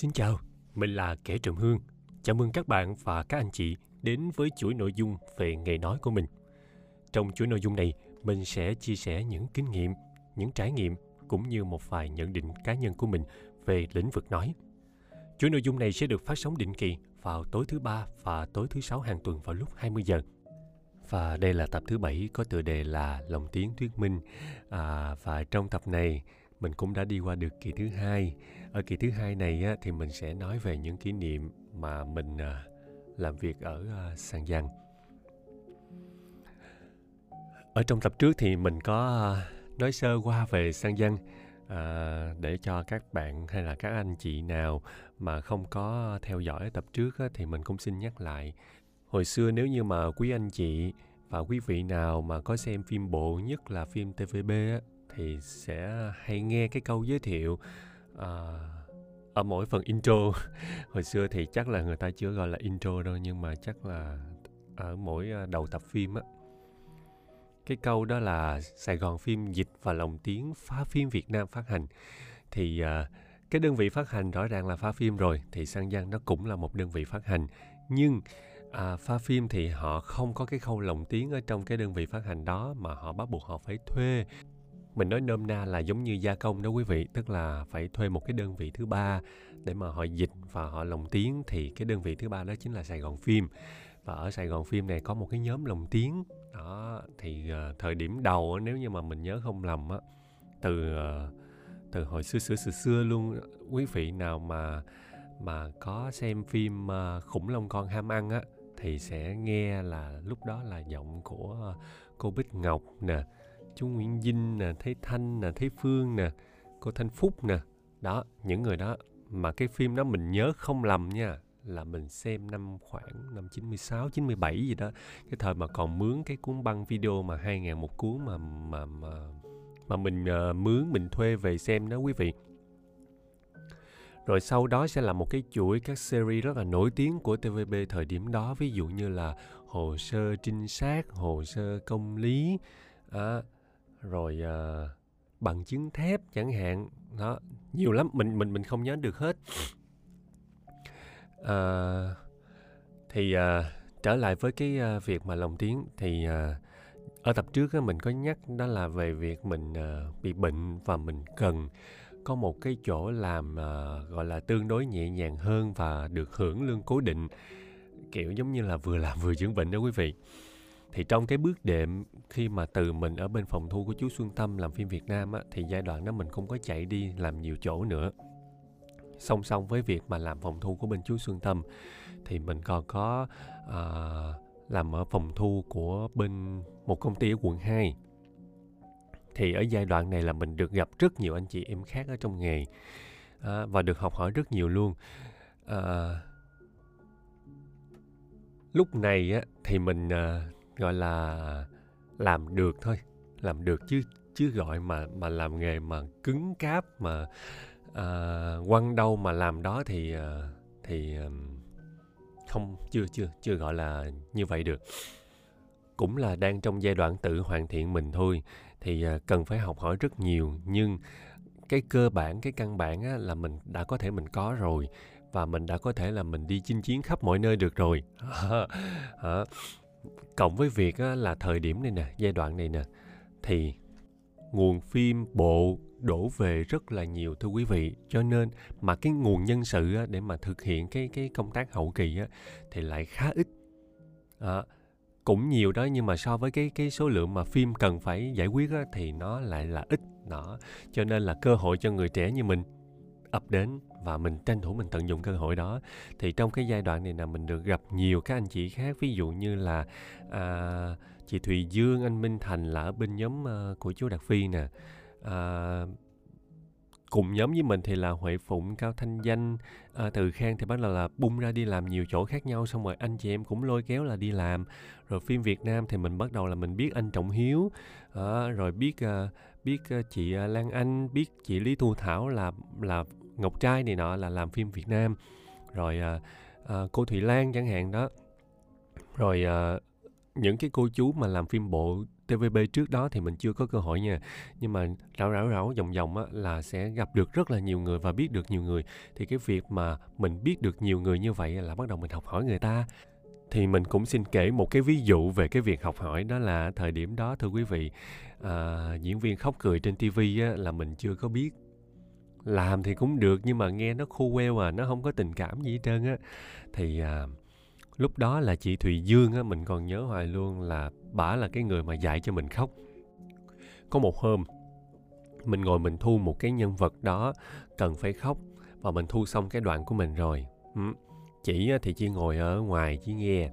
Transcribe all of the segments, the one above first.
Xin chào, mình là Kẻ Trầm Hương. Chào mừng các bạn và các anh chị đến với chuỗi nội dung về nghề nói của mình. Trong chuỗi nội dung này, mình sẽ chia sẻ những kinh nghiệm, những trải nghiệm cũng như một vài nhận định cá nhân của mình về lĩnh vực nói. Chuỗi nội dung này sẽ được phát sóng định kỳ vào tối thứ ba và tối thứ sáu hàng tuần vào lúc 20 giờ. Và đây là tập thứ bảy có tựa đề là Lòng tiếng thuyết minh. À, và trong tập này mình cũng đã đi qua được kỳ thứ hai. Ở kỳ thứ hai này á, thì mình sẽ nói về những kỷ niệm mà mình à, làm việc ở à, Sàn Giang. Ở trong tập trước thì mình có à, nói sơ qua về Sang giang à, để cho các bạn hay là các anh chị nào mà không có theo dõi tập trước á, thì mình cũng xin nhắc lại. Hồi xưa nếu như mà quý anh chị và quý vị nào mà có xem phim bộ nhất là phim TVB á, thì sẽ hay nghe cái câu giới thiệu à, ở mỗi phần intro. Hồi xưa thì chắc là người ta chưa gọi là intro đâu nhưng mà chắc là ở mỗi à, đầu tập phim á. Cái câu đó là Sài Gòn phim dịch và lồng tiếng phá phim Việt Nam phát hành. Thì à, cái đơn vị phát hành rõ ràng là phá phim rồi thì Sang Giang nó cũng là một đơn vị phát hành. Nhưng à, pha phim thì họ không có cái khâu lồng tiếng ở trong cái đơn vị phát hành đó mà họ bắt buộc họ phải thuê mình nói nôm na là giống như gia công đó quý vị tức là phải thuê một cái đơn vị thứ ba để mà họ dịch và họ lồng tiếng thì cái đơn vị thứ ba đó chính là sài gòn phim. Và ở sài gòn phim này có một cái nhóm lồng tiếng. Đó thì uh, thời điểm đầu nếu như mà mình nhớ không lầm á từ uh, từ hồi xưa xưa xưa xưa luôn quý vị nào mà mà có xem phim uh, khủng long con ham ăn á thì sẽ nghe là lúc đó là giọng của cô Bích Ngọc nè chú Nguyễn Vinh nè Thấy Thanh nè Thấy Phương nè cô Thanh Phúc nè. Đó những người đó mà cái phim đó mình nhớ không lầm nha là mình xem năm khoảng năm 96 97 gì đó. Cái thời mà còn mướn cái cuốn băng video mà 2000 một cuốn mà mà mà mà mình uh, mướn mình thuê về xem đó quý vị. Rồi sau đó sẽ là một cái chuỗi các series rất là nổi tiếng của TVB thời điểm đó ví dụ như là hồ sơ trinh sát hồ sơ công lý à, rồi uh, bằng chứng thép chẳng hạn. Đó nhiều lắm mình mình mình không nhớ được hết. Uh, thì uh, trở lại với cái uh, việc mà lồng tiếng thì uh, ở tập trước á, mình có nhắc đó là về việc mình uh, bị bệnh và mình cần có một cái chỗ làm uh, gọi là tương đối nhẹ nhàng hơn và được hưởng lương cố định. Kiểu giống như là vừa làm vừa dưỡng bệnh đó quý vị thì trong cái bước đệm khi mà từ mình ở bên phòng thu của chú Xuân Tâm làm phim Việt Nam á, thì giai đoạn đó mình không có chạy đi làm nhiều chỗ nữa. Song song với việc mà làm phòng thu của bên chú Xuân Tâm thì mình còn có uh, làm ở phòng thu của bên một công ty ở quận 2 thì ở giai đoạn này là mình được gặp rất nhiều anh chị em khác ở trong nghề à, và được học hỏi rất nhiều luôn. À, lúc này á, thì mình à, gọi là làm được thôi làm được chứ chứ gọi mà mà làm nghề mà cứng cáp mà à, quăng đâu mà làm đó thì à, thì không chưa chưa chưa gọi là như vậy được. Cũng là đang trong giai đoạn tự hoàn thiện mình thôi thì à, cần phải học hỏi rất nhiều. Nhưng cái cơ bản cái căn bản á, là mình đã có thể mình có rồi và mình đã có thể là mình đi chinh chiến khắp mọi nơi được rồi. cộng với việc á, là thời điểm này nè giai đoạn này nè thì nguồn phim bộ đổ về rất là nhiều thưa quý vị. Cho nên mà cái nguồn nhân sự á, để mà thực hiện cái cái công tác hậu kỳ á, thì lại khá ít. À, cũng nhiều đó nhưng mà so với cái cái số lượng mà phim cần phải giải quyết á, thì nó lại là ít. Đó cho nên là cơ hội cho người trẻ như mình ập đến và mình tranh thủ mình tận dụng cơ hội đó thì trong cái giai đoạn này là mình được gặp nhiều các anh chị khác ví dụ như là à, chị Thùy Dương anh Minh Thành là ở bên nhóm à, của chú Đạt Phi nè à, cùng nhóm với mình thì là Huệ Phụng, Cao Thanh Danh, à, Từ Khang thì bắt đầu là bung ra đi làm nhiều chỗ khác nhau xong rồi anh chị em cũng lôi kéo là đi làm. Rồi phim Việt Nam thì mình bắt đầu là mình biết anh Trọng Hiếu, à, rồi biết à, biết ờ, chị Lan Anh, biết chị Lý Thu Thảo là là Ngọc Trai này nọ là làm phim Việt Nam. Rồi à, à, cô Thủy Lan chẳng hạn đó. Rồi à, những cái cô chú mà làm phim bộ TVB trước đó thì mình chưa có cơ hội nha nhưng mà rảo rảo rảo vòng vòng á là sẽ gặp được rất là nhiều người và biết được nhiều người thì cái việc mà mình biết được nhiều người như vậy là bắt đầu mình học hỏi người ta thì mình cũng xin kể một cái ví dụ về cái việc học hỏi đó là thời điểm đó thưa quý vị à, diễn viên khóc cười trên TV á, là mình chưa có biết làm thì cũng được nhưng mà nghe nó khô queo à nó không có tình cảm gì hết trơn á. Thì à, lúc đó là chị thùy dương á mình còn nhớ hoài luôn là bả là cái người mà dạy cho mình khóc. Có một hôm mình ngồi mình thu một cái nhân vật đó cần phải khóc và mình thu xong cái đoạn của mình rồi. Ừ. chỉ thì chỉ ngồi ở ngoài chỉ nghe.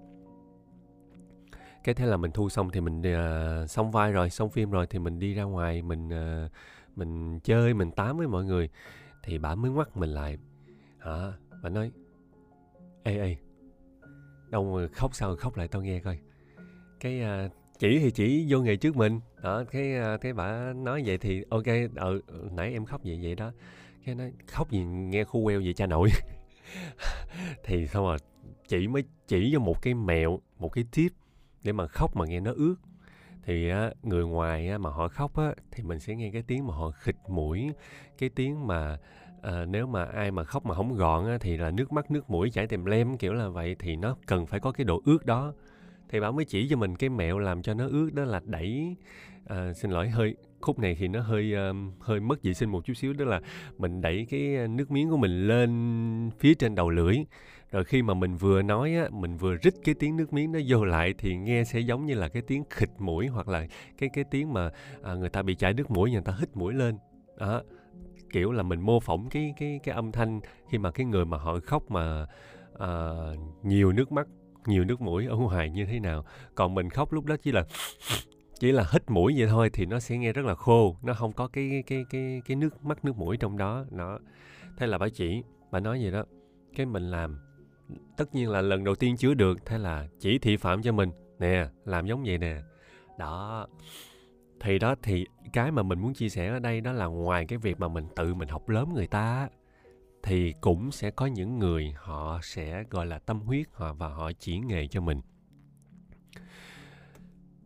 Cái thế là mình thu xong thì mình uh, xong vai rồi xong phim rồi thì mình đi ra ngoài mình uh, mình chơi mình tám với mọi người thì bà mới ngoắt mình lại. Hả? Bà nói ê ê đâu khóc sao khóc lại tao nghe coi. Cái uh, chỉ thì chỉ vô nghề trước mình. Đó cái uh, cái bà nói vậy thì ok ờ nãy em khóc vậy vậy đó. Cái nói khóc gì nghe khu queo vậy cha nội. Thì xong rồi chỉ mới chỉ cho một cái mẹo một cái tip để mà khóc mà nghe nó ướt thì á, người ngoài á, mà họ khóc á, thì mình sẽ nghe cái tiếng mà họ khịt mũi cái tiếng mà à, nếu mà ai mà khóc mà không gọn á, thì là nước mắt nước mũi chảy tèm lem kiểu là vậy thì nó cần phải có cái độ ướt đó. Thì bảo mới chỉ cho mình cái mẹo làm cho nó ướt đó là đẩy à, xin lỗi hơi khúc này thì nó hơi um, hơi mất vệ sinh một chút xíu đó là mình đẩy cái nước miếng của mình lên phía trên đầu lưỡi rồi khi mà mình vừa nói á mình vừa rít cái tiếng nước miếng nó vô lại thì nghe sẽ giống như là cái tiếng khịt mũi hoặc là cái cái tiếng mà à, người ta bị chảy nước mũi người ta hít mũi lên. Đó kiểu là mình mô phỏng cái cái cái âm thanh khi mà cái người mà họ khóc mà à, nhiều nước mắt nhiều nước mũi ở ngoài như thế nào. Còn mình khóc lúc đó chỉ là chỉ là hít mũi vậy thôi thì nó sẽ nghe rất là khô nó không có cái cái cái cái nước mắt nước mũi trong đó. Nó thế là bà chỉ bà nói vậy đó cái mình làm tất nhiên là lần đầu tiên chứa được thế là chỉ thị phạm cho mình. Nè làm giống vậy nè. Đó thì đó thì cái mà mình muốn chia sẻ ở đây đó là ngoài cái việc mà mình tự mình học lớn người ta thì cũng sẽ có những người họ sẽ gọi là tâm huyết họ và họ chỉ nghề cho mình.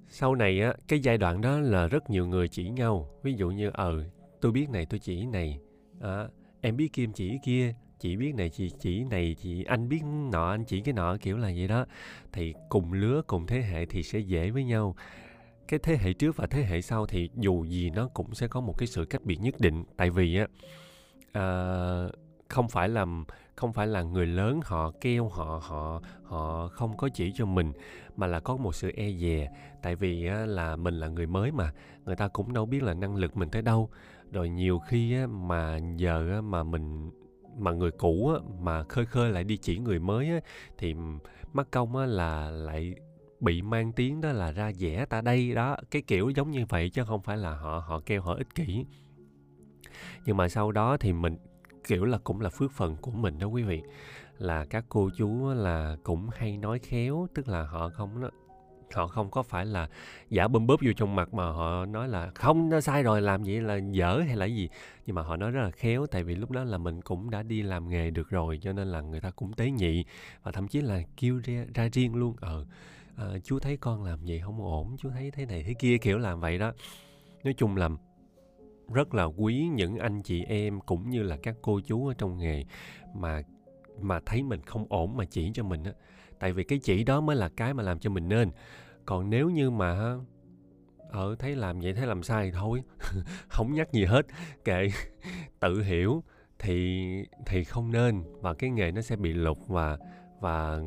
Sau này á cái giai đoạn đó là rất nhiều người chỉ nhau. Ví dụ như ờ tôi biết này tôi chỉ này à, em biết kim chỉ kia chị biết này chị chỉ này chị anh biết nọ anh chỉ cái nọ kiểu là vậy đó. Thì cùng lứa cùng thế hệ thì sẽ dễ với nhau. Cái thế hệ trước và thế hệ sau thì dù gì nó cũng sẽ có một cái sự cách biệt nhất định. Tại vì á à, không phải là không phải là người lớn họ kêu họ họ họ không có chỉ cho mình mà là có một sự e dè. Tại vì á, là mình là người mới mà người ta cũng đâu biết là năng lực mình tới đâu. Rồi nhiều khi á, mà giờ á, mà mình mà người cũ á, mà khơi khơi lại đi chỉ người mới á, thì mắc công á, là lại bị mang tiếng đó là ra vẻ ta đây đó cái kiểu giống như vậy chứ không phải là họ họ kêu họ ích kỷ. Nhưng mà sau đó thì mình kiểu là cũng là phước phần của mình đó quý vị là các cô chú là cũng hay nói khéo tức là họ không họ không có phải là giả bơm bóp vô trong mặt mà họ nói là không nó sai rồi làm vậy là dở hay là gì? Nhưng mà họ nói rất là khéo tại vì lúc đó là mình cũng đã đi làm nghề được rồi cho nên là người ta cũng tế nhị và thậm chí là kêu ra, ra riêng luôn ờ à, chú thấy con làm vậy không ổn chú thấy thế này thế kia kiểu làm vậy đó. Nói chung là rất là quý những anh chị em cũng như là các cô chú ở trong nghề mà mà thấy mình không ổn mà chỉ cho mình á. Tại vì cái chỉ đó mới là cái mà làm cho mình nên còn nếu như mà ở thấy làm vậy thấy làm sai thì thôi không nhắc gì hết. Kệ tự hiểu thì thì không nên và cái nghề nó sẽ bị lục và và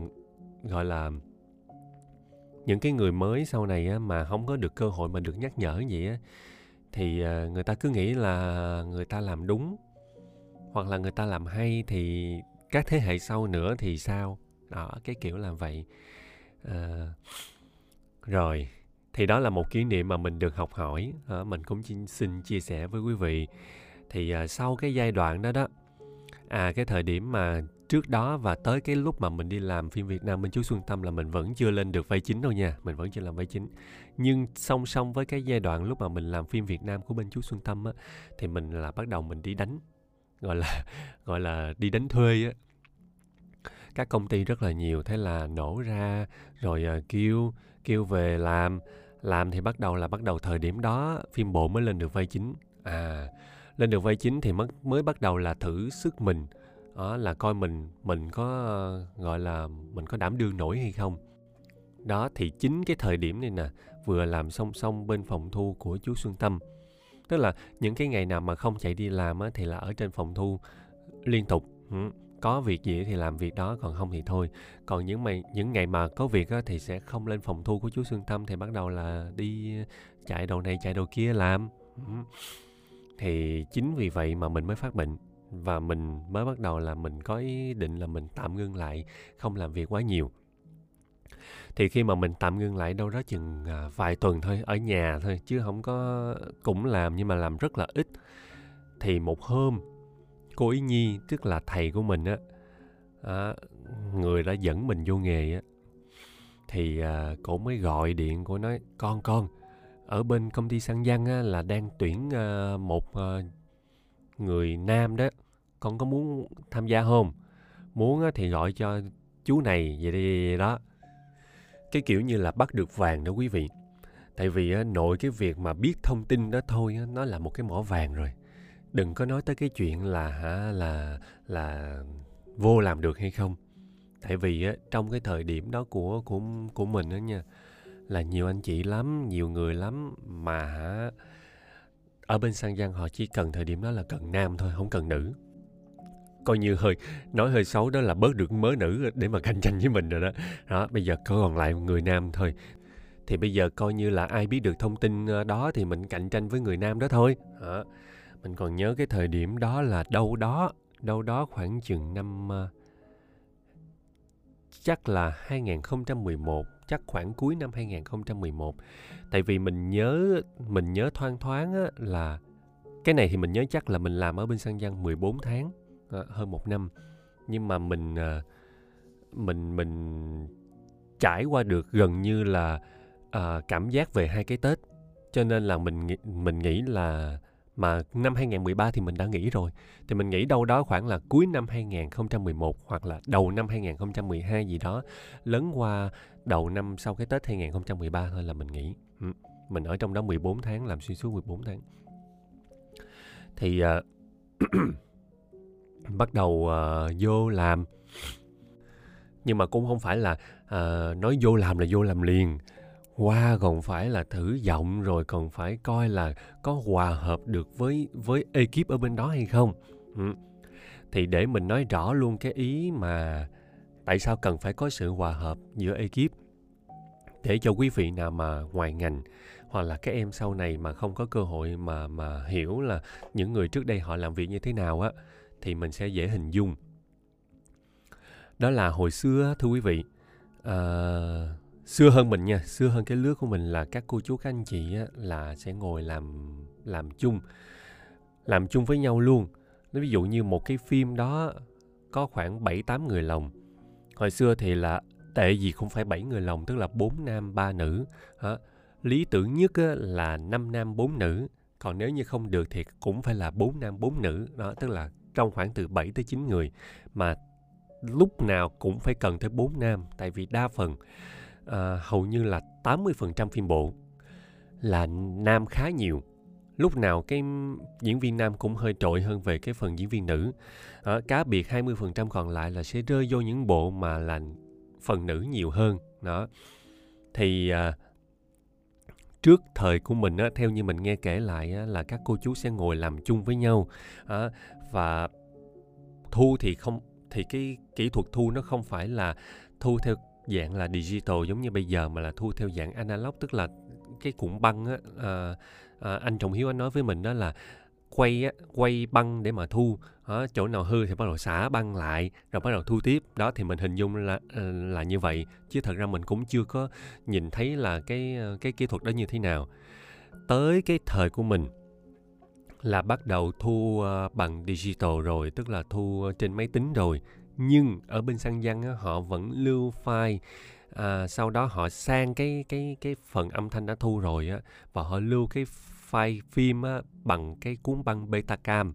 gọi là những cái người mới sau này á, mà không có được cơ hội mà được nhắc nhở gì á thì ờ, người ta cứ nghĩ là người ta làm đúng hoặc là người ta làm hay thì các thế hệ sau nữa thì sao? Đó cái kiểu là vậy. À, rồi thì đó là một kỷ niệm mà mình được học hỏi. À, mình cũng xin chia sẻ với quý vị. Thì à, sau cái giai đoạn đó đó à cái thời điểm mà trước đó và tới cái lúc mà mình đi làm phim Việt Nam bên chú Xuân Tâm là mình vẫn chưa lên được vai chính đâu nha mình vẫn chưa làm vai chính. Nhưng song song với cái giai đoạn lúc mà mình làm phim Việt Nam của bên chú Xuân Tâm á thì mình là bắt đầu mình đi đánh gọi là gọi là đi đánh thuê á. Các công ty rất là nhiều thế là nổ ra rồi ờ, kêu kêu về làm. Làm thì bắt đầu là bắt đầu thời điểm đó phim bộ mới lên được vai chính. À lên được vai chính thì mới mới bắt đầu là thử sức mình. Đó là coi mình mình có gọi là mình có đảm đương nổi hay không. Đó thì chính cái thời điểm này nè vừa làm song song bên phòng thu của chú Xuân Tâm. Tức là những cái ngày nào mà không chạy đi làm á, thì là ở trên phòng thu liên tục có việc gì thì làm việc đó còn không thì thôi. Còn những ngày những ngày mà có việc á, thì sẽ không lên phòng thu của chú xương Tâm thì bắt đầu là đi ờ, chạy đầu này chạy đầu kia làm. Thì chính vì vậy mà mình mới phát bệnh và mình mới bắt đầu là mình có ý định là mình tạm ngưng lại không làm việc quá nhiều. Thì khi mà mình tạm ngưng lại đâu đó chừng ờ, vài tuần thôi ở nhà thôi chứ không có cũng làm nhưng mà làm rất là ít. Thì một hôm cô ý nhi tức là thầy của mình á. À, người đã dẫn mình vô nghề á. Thì à, cổ mới gọi điện cô nói con con ở bên công ty xăng văn á, là đang tuyển à, một à, người nam đó. Con có muốn tham gia không? Muốn á, thì gọi cho chú này vậy đi đó. Cái kiểu như là bắt được vàng đó quý vị. Tại vì á, nội cái việc mà biết thông tin đó thôi á, nó là một cái mỏ vàng rồi đừng có nói tới cái chuyện là hả là là vô làm được hay không. Tại vì á, trong cái thời điểm đó của của của mình đó nha là nhiều anh chị lắm nhiều người lắm mà hả ở bên sang giang họ chỉ cần thời điểm đó là cần nam thôi không cần nữ. Coi như hơi nói hơi xấu đó là bớt được mớ nữ để mà cạnh tranh với mình rồi đó. Đó bây giờ còn lại người nam thôi. Thì bây giờ coi như là ai biết được thông tin ờ, đó thì mình cạnh tranh với người nam đó thôi. Đó mình còn nhớ cái thời điểm đó là đâu đó đâu đó khoảng chừng năm ờ, chắc là 2011 chắc khoảng cuối năm 2011 tại vì mình nhớ mình nhớ thoang thoáng á, là cái này thì mình nhớ chắc là mình làm ở bên Sang Giang 14 tháng ờ, hơn một năm. Nhưng mà mình ờ, mình mình trải qua được gần như là cảm giác về hai cái Tết. Cho nên là mình mình nghĩ là mà năm 2013 thì mình đã nghĩ rồi. Thì mình nghĩ đâu đó khoảng là cuối năm 2011 hoặc là đầu năm 2012 gì đó lớn qua đầu năm sau cái Tết 2013 thôi là mình nghĩ ừ, mình ở trong đó 14 tháng làm xuyên suốt 14 tháng. Thì uh, bắt đầu uh, vô làm. Nhưng mà cũng không phải là uh, nói vô làm là vô làm liền qua còn phải là thử giọng rồi còn phải coi là có hòa hợp được với với ekip ở bên đó hay không. Ừ. thì để mình nói rõ luôn cái ý mà tại sao cần phải có sự hòa hợp giữa ekip. Để cho quý vị nào mà ngoài ngành hoặc là các em sau này mà không có cơ hội mà mà hiểu là những người trước đây họ làm việc như thế nào á thì mình sẽ dễ hình dung. Đó là hồi xưa thưa quý vị uh, xưa hơn mình nha xưa hơn cái lứa của mình là các cô chú các anh chị á, là sẽ ngồi làm làm chung làm chung với nhau luôn nó ví dụ như một cái phim đó có khoảng 7 8 người lồng. Hồi xưa thì là tệ gì cũng phải 7 người lồng tức là 4 nam 3 nữ. Hả? Lý tưởng nhất là 5 nam 4 nữ. Còn nếu như không được thì cũng phải là 4 nam 4 nữ. Đó tức là trong khoảng từ 7 tới 9 người mà lúc nào cũng phải cần tới 4 nam tại vì đa phần à, hầu như là 80% phim bộ là nam khá nhiều. Lúc nào cái diễn viên nam cũng hơi trội hơn về cái phần diễn viên nữ. À, cá biệt 20% còn lại là sẽ rơi vô những bộ mà là phần nữ nhiều hơn đó. Thì à, trước thời của mình á, theo như mình nghe kể lại á, là các cô chú sẽ ngồi làm chung với nhau á, và thu thì không thì cái kỹ thuật thu nó không phải là thu theo dạng là digital giống như bây giờ mà là thu theo dạng analog tức là cái cuộn băng á à, à, anh trọng hiếu anh nói với mình đó là quay á, quay băng để mà thu. Đó, chỗ nào hư thì bắt đầu xả băng lại rồi bắt đầu thu tiếp. Đó thì mình hình dung là ờ, là như vậy. Chứ thật ra mình cũng chưa có nhìn thấy là cái cái kỹ thuật đó như thế nào. Tới cái thời của mình là bắt đầu thu bằng digital rồi tức là thu trên máy tính rồi nhưng ở bên sang văn á, họ vẫn lưu file à, sau đó họ sang cái cái cái phần âm thanh đã thu rồi á và họ lưu cái file phim á, bằng cái cuốn băng Betacam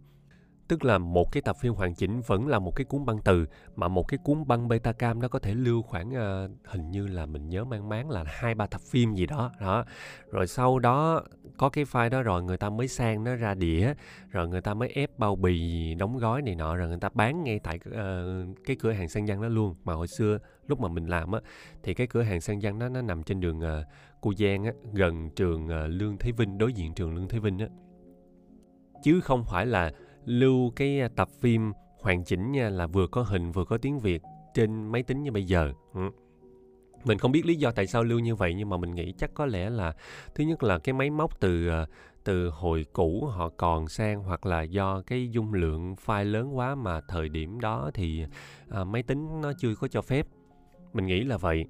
tức là một cái tập phim hoàn chỉnh vẫn là một cái cuốn băng từ mà một cái cuốn băng beta cam nó có thể lưu khoảng uh, hình như là mình nhớ mang máng là hai ba tập phim gì đó đó. Rồi sau đó có cái file đó rồi người ta mới sang nó ra đĩa rồi người ta mới ép bao bì đóng gói này nọ rồi người ta bán ngay tại uh, cái cửa hàng sang văn đó luôn. Mà hồi xưa lúc mà mình làm á thì cái cửa hàng sang văn nó nó nằm trên đường uh, cô giang á gần trường uh, lương thế vinh đối diện trường lương thế vinh á. Chứ không phải là lưu cái à, tập phim hoàn chỉnh nha là vừa có hình vừa có tiếng Việt trên máy tính như bây giờ. Ừ. Mình không biết lý do tại sao lưu như vậy nhưng mà mình nghĩ chắc có lẽ là thứ nhất là cái máy móc từ à, từ hồi cũ họ còn sang hoặc là do cái dung lượng file lớn quá mà thời điểm đó thì à, máy tính nó chưa có cho phép. Mình nghĩ là vậy.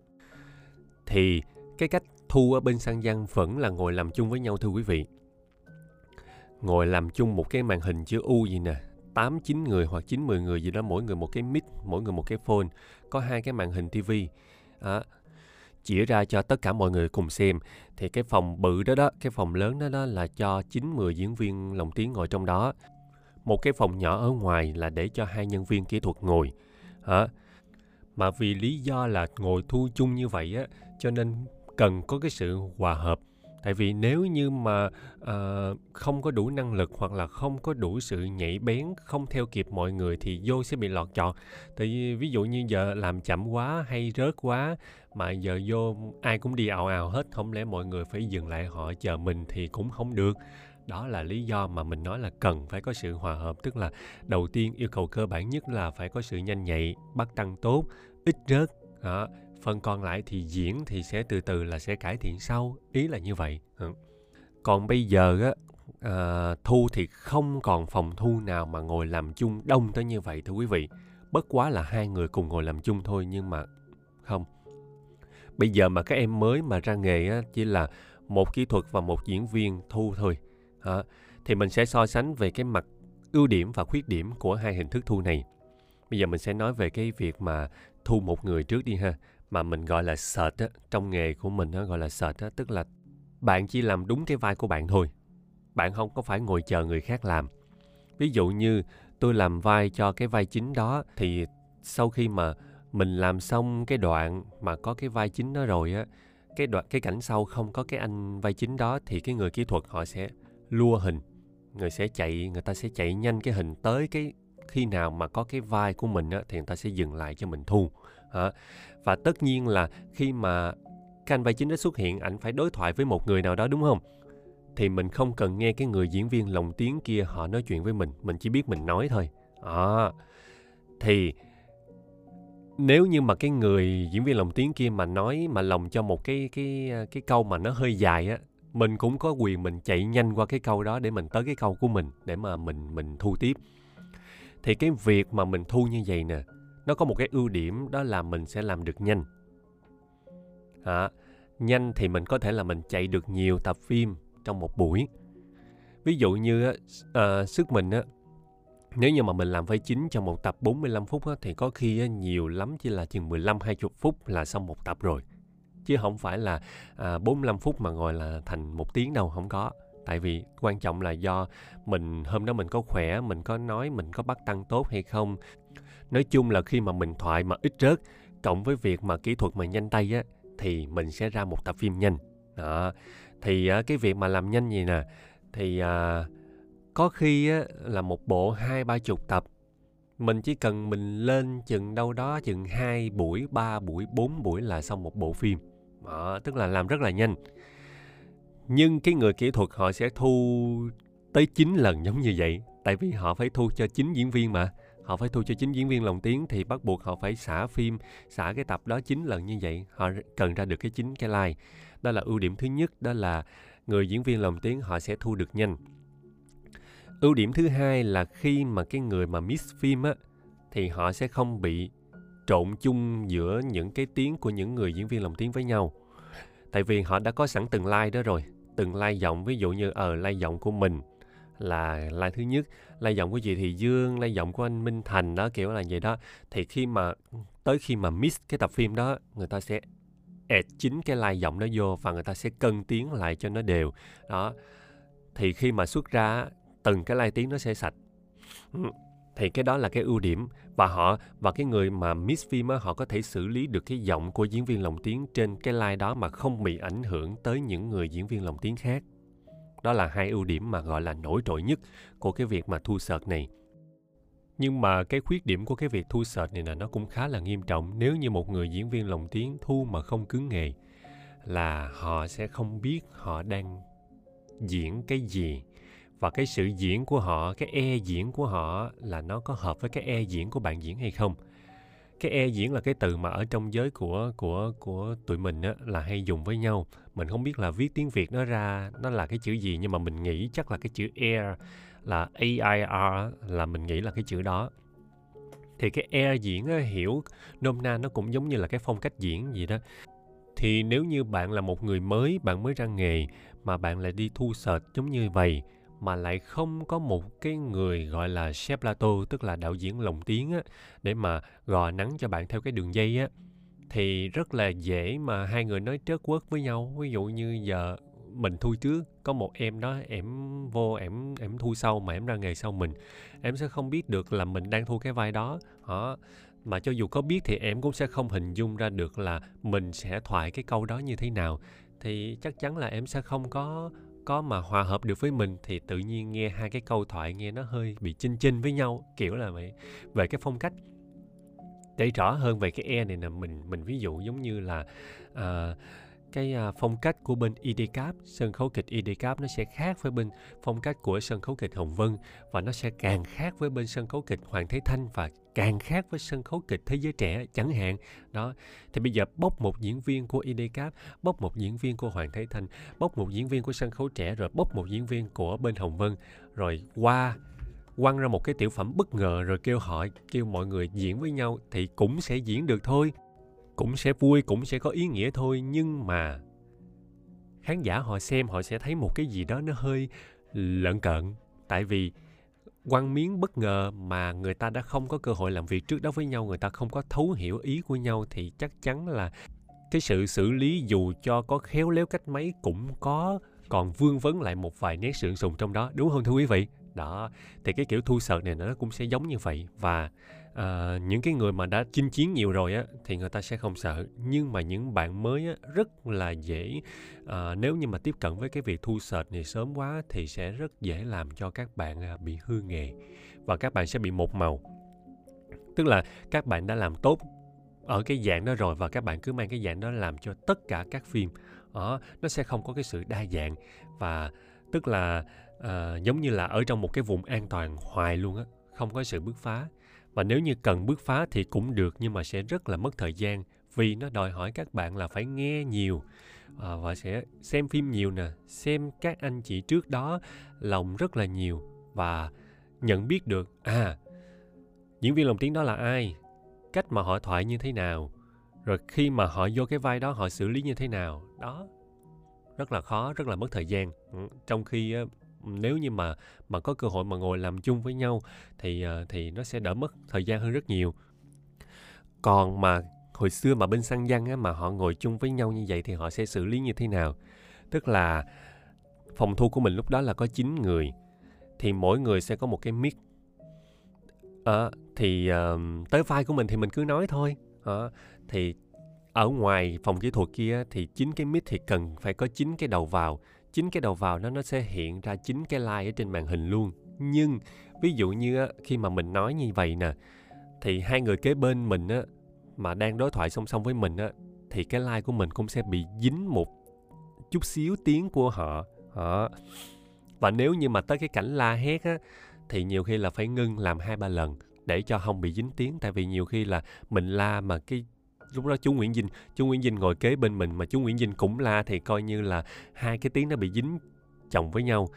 Thì cái cách thu ở bên sang giang vẫn là ngồi làm chung với nhau thưa quý vị ngồi làm chung một cái màn hình chữ U gì nè, 8 9 người hoặc 9 10 người gì đó mỗi người một cái mic, mỗi người một cái phone, có hai cái màn hình tivi. À, chỉ ra cho tất cả mọi người cùng xem thì cái phòng bự đó đó, cái phòng lớn đó đó là cho 9 10 diễn viên lồng tiếng ngồi trong đó. Một cái phòng nhỏ ở ngoài là để cho hai nhân viên kỹ thuật ngồi. À, Mà vì lý do là ngồi thu chung như vậy á, cho nên cần có cái sự hòa hợp tại vì nếu như mà uh, không có đủ năng lực hoặc là không có đủ sự nhảy bén không theo kịp mọi người thì vô sẽ bị lọt chọn tại vì ví dụ như giờ làm chậm quá hay rớt quá mà giờ vô ai cũng đi ào ào hết không lẽ mọi người phải dừng lại họ chờ mình thì cũng không được. Đó là lý do mà mình nói là cần phải có sự hòa hợp tức là đầu tiên yêu cầu cơ bản nhất là phải có sự nhanh nhạy bắt tăng tốt ít rớt đó phần còn lại thì diễn thì sẽ từ từ là sẽ cải thiện sau. Ý là như vậy. Ừ. còn bây giờ á à, thu thì không còn phòng thu nào mà ngồi làm chung đông tới như vậy thưa quý vị. Bất quá là hai người cùng ngồi làm chung thôi nhưng mà không. Bây giờ mà các em mới mà ra nghề á chỉ là một kỹ thuật và một diễn viên thu thôi. À, thì mình sẽ so sánh về cái mặt ưu điểm và khuyết điểm của hai hình thức thu này. Bây giờ mình sẽ nói về cái việc mà thu một người trước đi ha mà mình gọi là search á, trong nghề của mình á, gọi là search á, tức là bạn chỉ làm đúng cái vai của bạn thôi. Bạn không có phải ngồi chờ người khác làm. Ví dụ như tôi làm vai cho cái vai chính đó thì sau khi mà mình làm xong cái đoạn mà có cái vai chính đó rồi á, cái đoạn cái cảnh sau không có cái anh vai chính đó thì cái người kỹ thuật họ sẽ lua hình, người sẽ chạy, người ta sẽ chạy nhanh cái hình tới cái khi nào mà có cái vai của mình á thì người ta sẽ dừng lại cho mình thu à, và tất nhiên là khi mà cái anh vai chính đã xuất hiện ảnh phải đối thoại với một người nào đó đúng không? Thì mình không cần nghe cái người diễn viên lồng tiếng kia họ nói chuyện với mình mình chỉ biết mình nói thôi. À, thì nếu như mà cái người diễn viên lồng tiếng kia mà nói mà lồng cho một cái cái cái câu mà nó hơi dài á mình cũng có quyền mình chạy nhanh qua cái câu đó để mình tới cái câu của mình để mà mình mình thu tiếp. Thì cái việc mà mình thu như vậy nè nó có một cái ưu điểm đó là mình sẽ làm được nhanh à, nhanh thì mình có thể là mình chạy được nhiều tập phim trong một buổi ví dụ như uh, sức mình á nếu như mà mình làm phái chính trong một tập 45 phút á, thì có khi á, nhiều lắm chỉ là chừng 15 20 phút là xong một tập rồi. Chứ không phải là à, 45 phút mà ngồi là thành một tiếng đâu, không có. Tại vì quan trọng là do mình hôm đó mình có khỏe, mình có nói, mình có bắt tăng tốt hay không, nói chung là khi mà mình thoại mà ít rớt cộng với việc mà kỹ thuật mà nhanh tay á thì mình sẽ ra một tập phim nhanh. Đó. Thì á, cái việc mà làm nhanh gì nè thì à, có khi á, là một bộ hai ba chục tập. Mình chỉ cần mình lên chừng đâu đó chừng hai buổi ba buổi bốn buổi là xong một bộ phim. Đó, tức là làm rất là nhanh. Nhưng cái người kỹ thuật họ sẽ thu tới 9 lần giống như vậy tại vì họ phải thu cho chín diễn viên mà họ phải thu cho chính diễn viên lồng tiếng thì bắt buộc họ phải xả phim xả cái tập đó chín lần như vậy. Họ cần ra được cái chính cái like. Đó là ưu điểm thứ nhất đó là người diễn viên lồng tiếng họ sẽ thu được nhanh. Ưu điểm thứ hai là khi mà cái người mà miss phim á thì họ sẽ không bị trộn chung giữa những cái tiếng của những người diễn viên lồng tiếng với nhau. Tại vì họ đã có sẵn từng like đó rồi. Từng like giọng ví dụ như ở uh, like giọng của mình là like thứ nhất. Lai giọng của chị thì dương lai giọng của anh minh thành đó, kiểu là vậy đó. Thì khi mà, tới khi mà miss cái tập phim đó, người ta sẽ add chính cái lai giọng đó vô và người ta sẽ cân tiếng lại cho nó đều. Đó. Thì khi mà xuất ra, từng cái lai tiếng nó sẽ sạch. Ừ. Thì cái đó là cái ưu điểm. Và họ, và cái người mà miss phim á, họ có thể xử lý được cái giọng của diễn viên lồng tiếng trên cái line đó mà không bị ảnh hưởng tới những người diễn viên lồng tiếng khác đó là hai ưu điểm mà gọi là nổi trội nhất của cái việc mà thu sợt này. Nhưng mà cái khuyết điểm của cái việc thu sợt này là nó cũng khá là nghiêm trọng. Nếu như một người diễn viên lồng tiếng thu mà không cứng nghề là họ sẽ không biết họ đang diễn cái gì. Và cái sự diễn của họ, cái e diễn của họ là nó có hợp với cái e diễn của bạn diễn hay không cái e diễn là cái từ mà ở trong giới của của của tụi mình á là hay dùng với nhau. Mình không biết là viết tiếng việt nó ra nó là cái chữ gì nhưng mà mình nghĩ chắc là cái chữ air là air là mình nghĩ là cái chữ đó. Thì cái air diễn á, hiểu nôm na nó cũng giống như là cái phong cách diễn gì đó. Thì nếu như bạn là một người mới bạn mới ra nghề mà bạn lại đi thu sệt giống như vậy mà lại không có một cái người, gọi là, chef plato tức là đạo diễn lồng tiếng á, để mà gò nắng cho bạn theo cái đường dây á. Thì rất là dễ mà hai người nói trớt quớt với nhau. Ví dụ như giờ mình thu trước, có một em đó, em vô, em em thu sau mà em ra nghề sau mình, em sẽ không biết được là mình đang thu cái vai đó. Đó, mà cho dù có biết thì em cũng sẽ không hình dung ra được là mình sẽ thoại cái câu đó như thế nào. Thì chắc chắn là em sẽ không có có mà hòa hợp được với mình thì tự nhiên nghe hai cái câu thoại nghe nó hơi bị chinh chinh với nhau kiểu là vậy. Về cái phong cách để rõ hơn về cái e này nè mình mình ví dụ giống như là uh, cái à, phong cách của bên IDCAP, sân khấu kịch IDCAP nó sẽ khác với bên phong cách của sân khấu kịch Hồng Vân và nó sẽ càng khác với bên sân khấu kịch Hoàng Thế Thanh và càng khác với sân khấu kịch thế giới trẻ chẳng hạn. Đó. Thì bây giờ bốc một diễn viên của IDCAP, bốc một diễn viên của Hoàng Thế Thanh, bốc một diễn viên của sân khấu trẻ rồi bốc một diễn viên của bên Hồng Vân rồi qua quăng ra một cái tiểu phẩm bất ngờ rồi kêu họ kêu mọi người diễn với nhau thì cũng sẽ diễn được thôi cũng sẽ vui, cũng sẽ có ý nghĩa thôi. Nhưng mà khán giả họ xem, họ sẽ thấy một cái gì đó nó hơi lợn cợn. Tại vì quăng miếng bất ngờ mà người ta đã không có cơ hội làm việc trước đó với nhau, người ta không có thấu hiểu ý của nhau, thì chắc chắn là cái sự xử lý dù cho có khéo léo cách mấy cũng có còn vương vấn lại một vài nét sượng sùng trong đó. Đúng không thưa quý vị? Đó, thì cái kiểu thu sợ này nó cũng sẽ giống như vậy. Và à, những cái người mà đã chinh chiến nhiều rồi á thì người ta sẽ không sợ. Nhưng mà những bạn mới á rất là dễ à, nếu như mà tiếp cận với cái việc thu sệt này sớm quá thì sẽ rất dễ làm cho các bạn à, bị hư nghề và các bạn sẽ bị một màu. Tức là các bạn đã làm tốt ở cái dạng đó rồi và các bạn cứ mang cái dạng đó làm cho tất cả các phim. Đó, nó sẽ không có cái sự đa dạng và tức là uh, giống như là ở trong một cái vùng an toàn hoài luôn á không có sự bứt phá và nếu như cần bước phá thì cũng được nhưng mà sẽ rất là mất thời gian vì nó đòi hỏi các bạn là phải nghe nhiều à, và sẽ xem phim nhiều nè xem các anh chị trước đó lòng rất là nhiều và nhận biết được à diễn viên lồng tiếng đó là ai cách mà họ thoại như thế nào rồi khi mà họ vô cái vai đó họ xử lý như thế nào. Đó rất là khó rất là mất thời gian. Ừ, trong khi nếu như mà mà có cơ hội mà ngồi làm chung với nhau thì ờ, thì nó sẽ đỡ mất thời gian hơn rất nhiều. Còn mà hồi xưa mà bên sang văn á, mà họ ngồi chung với nhau như vậy thì họ sẽ xử lý như thế nào? Tức là phòng thu của mình lúc đó là có 9 người thì mỗi người sẽ có một cái mic. À, thì uh, tới vai của mình thì mình cứ nói thôi. À, thì ở ngoài phòng kỹ thuật kia thì chín cái mic thì cần phải có chín cái đầu vào chính cái đầu vào nó nó sẽ hiện ra chính cái like ở trên màn hình luôn. Nhưng, ví dụ như khi mà mình nói như vậy nè, thì hai người kế bên mình á, mà đang đối thoại song song với mình á, thì cái like của mình cũng sẽ bị dính một chút xíu tiếng của họ. Đó. và nếu như mà tới cái cảnh la hét á, thì nhiều khi là phải ngưng làm hai ba lần để cho không bị dính tiếng. Tại vì nhiều khi là mình la mà cái lúc đó chú Nguyễn Dinh chú Nguyễn Dinh ngồi kế bên mình mà chú Nguyễn Dinh cũng la thì coi như là hai cái tiếng nó bị dính chồng với nhau.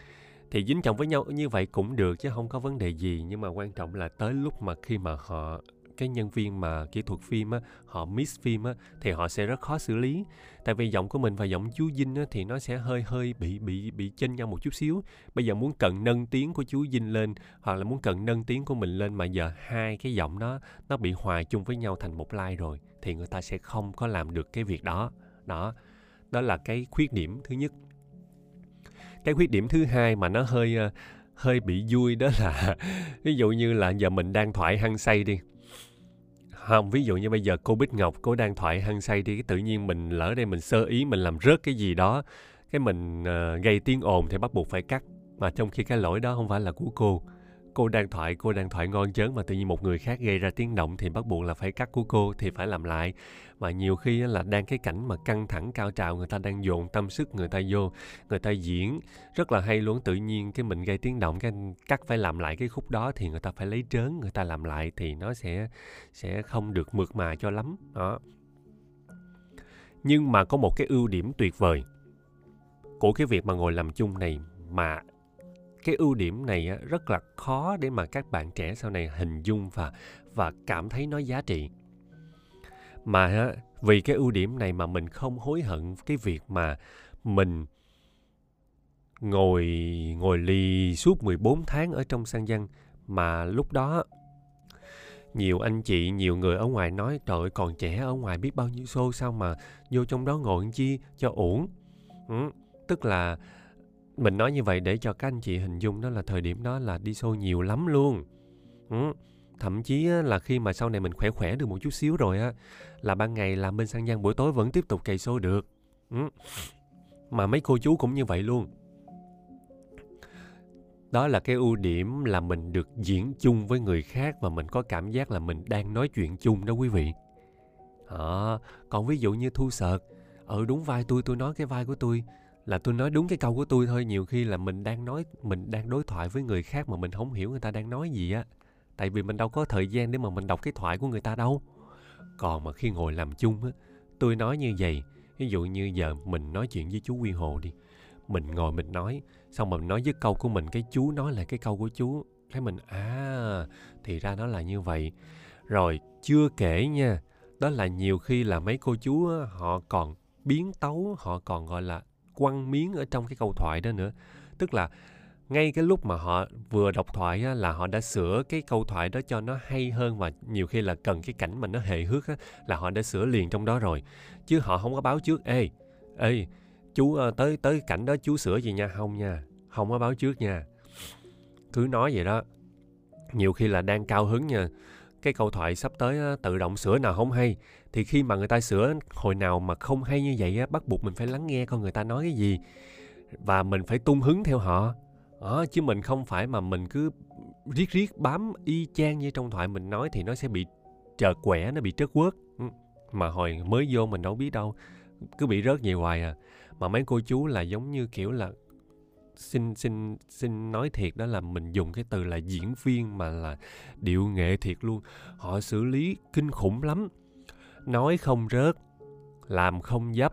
Thì dính chồng với nhau như vậy cũng được chứ không có vấn đề gì, nhưng mà quan trọng là tới lúc mà khi mà họ cái nhân viên mà kỹ thuật phim á, họ miss phim á, thì họ sẽ rất khó xử lý. Tại vì giọng của mình và giọng chú Dinh á, thì nó sẽ hơi hơi bị bị bị chênh nhau một chút xíu. Bây giờ muốn cần nâng tiếng của chú Dinh lên, hoặc là muốn cần nâng tiếng của mình lên mà giờ hai cái giọng đó, nó bị hòa chung với nhau thành một line rồi, thì người ta sẽ không có làm được cái việc đó. Đó đó là cái khuyết điểm thứ nhất. Cái khuyết điểm thứ hai mà nó hơi ờ, hơi bị vui đó là, ví dụ như là giờ mình đang thoại hăng say đi không ví dụ như bây giờ cô bích ngọc cô đang thoại hăng say đi cái tự nhiên mình lỡ đây mình sơ ý mình làm rớt cái gì đó cái mình uh, gây tiếng ồn thì bắt buộc phải cắt. Mà trong khi cái lỗi đó không phải là của cô cô đang thoại, cô đang thoại ngon chớn mà tự nhiên một người khác gây ra tiếng động thì bắt buộc là phải cắt của cô thì phải làm lại. Mà nhiều khi là đang cái cảnh mà căng thẳng, cao trào, người ta đang dồn tâm sức người ta vô, người ta diễn. Rất là hay luôn, tự nhiên cái mình gây tiếng động, cái cắt phải làm lại cái khúc đó thì người ta phải lấy trớn, người ta làm lại thì nó sẽ sẽ không được mượt mà cho lắm. Đó. Nhưng mà có một cái ưu điểm tuyệt vời của cái việc mà ngồi làm chung này mà cái ưu điểm này rất là khó để mà các bạn trẻ sau này hình dung và và cảm thấy nó giá trị. Mà vì cái ưu điểm này mà mình không hối hận cái việc mà mình ngồi ngồi lì suốt 14 tháng ở trong sang dân mà lúc đó nhiều anh chị nhiều người ở ngoài nói trời ơi còn trẻ ở ngoài biết bao nhiêu xô sao mà vô trong đó ngồi chi cho uổng? Ừ, tức là mình nói như vậy để cho các anh chị hình dung đó là thời điểm đó là đi show nhiều lắm luôn ừ. thậm chí là khi mà sau này mình khỏe khỏe được một chút xíu rồi á là ban ngày làm bên sang giang buổi tối vẫn tiếp tục cày show được ừ. mà mấy cô chú cũng như vậy luôn đó là cái ưu điểm là mình được diễn chung với người khác và mình có cảm giác là mình đang nói chuyện chung đó quý vị à, còn ví dụ như thu sợt ừ đúng vai tôi tôi nói cái vai của tôi là tôi nói đúng cái câu của tôi thôi. Nhiều khi là mình đang nói, mình đang đối thoại với người khác mà mình không hiểu người ta đang nói gì á. Tại vì mình đâu có thời gian để mà mình đọc cái thoại của người ta đâu. Còn mà khi ngồi làm chung á, tôi nói như vậy, ví dụ như giờ mình nói chuyện với chú Quy Hồ đi. Mình ngồi mình nói, xong mà mình nói với câu của mình, cái chú nói lại cái câu của chú. Thấy mình à thì ra nó là như vậy. Rồi, chưa kể nha, đó là nhiều khi là mấy cô chú họ còn biến tấu, họ còn gọi là quăng miếng ở trong cái câu thoại đó nữa. Tức là ngay cái lúc mà họ vừa đọc thoại á, là họ đã sửa cái câu thoại đó cho nó hay hơn và nhiều khi là cần cái cảnh mà nó hề hước á, là họ đã sửa liền trong đó rồi. Chứ họ không có báo trước. Ê ê chú ờ, tới tới cảnh đó chú sửa gì nha? Không nha không có báo trước nha. Cứ nói vậy đó. Nhiều khi là đang cao hứng nha. Cái câu thoại sắp tới á, tự động sửa nào không hay thì khi mà người ta sửa hồi nào mà không hay như vậy á, bắt buộc mình phải lắng nghe con người ta nói cái gì. Và mình phải tung hứng theo họ. Đó, chứ mình không phải mà mình cứ riết riết bám y chang như trong thoại mình nói thì nó sẽ bị chợt quẻ nó bị trớt quớt. Ừ, mà hồi mới vô mình đâu biết đâu cứ bị rớt nhiều hoài à. Mà mấy cô chú là giống như kiểu là xin xin xin nói thiệt đó là mình dùng cái từ là diễn viên mà là điệu nghệ thiệt luôn. Họ xử lý kinh khủng lắm nói không rớt làm không dấp.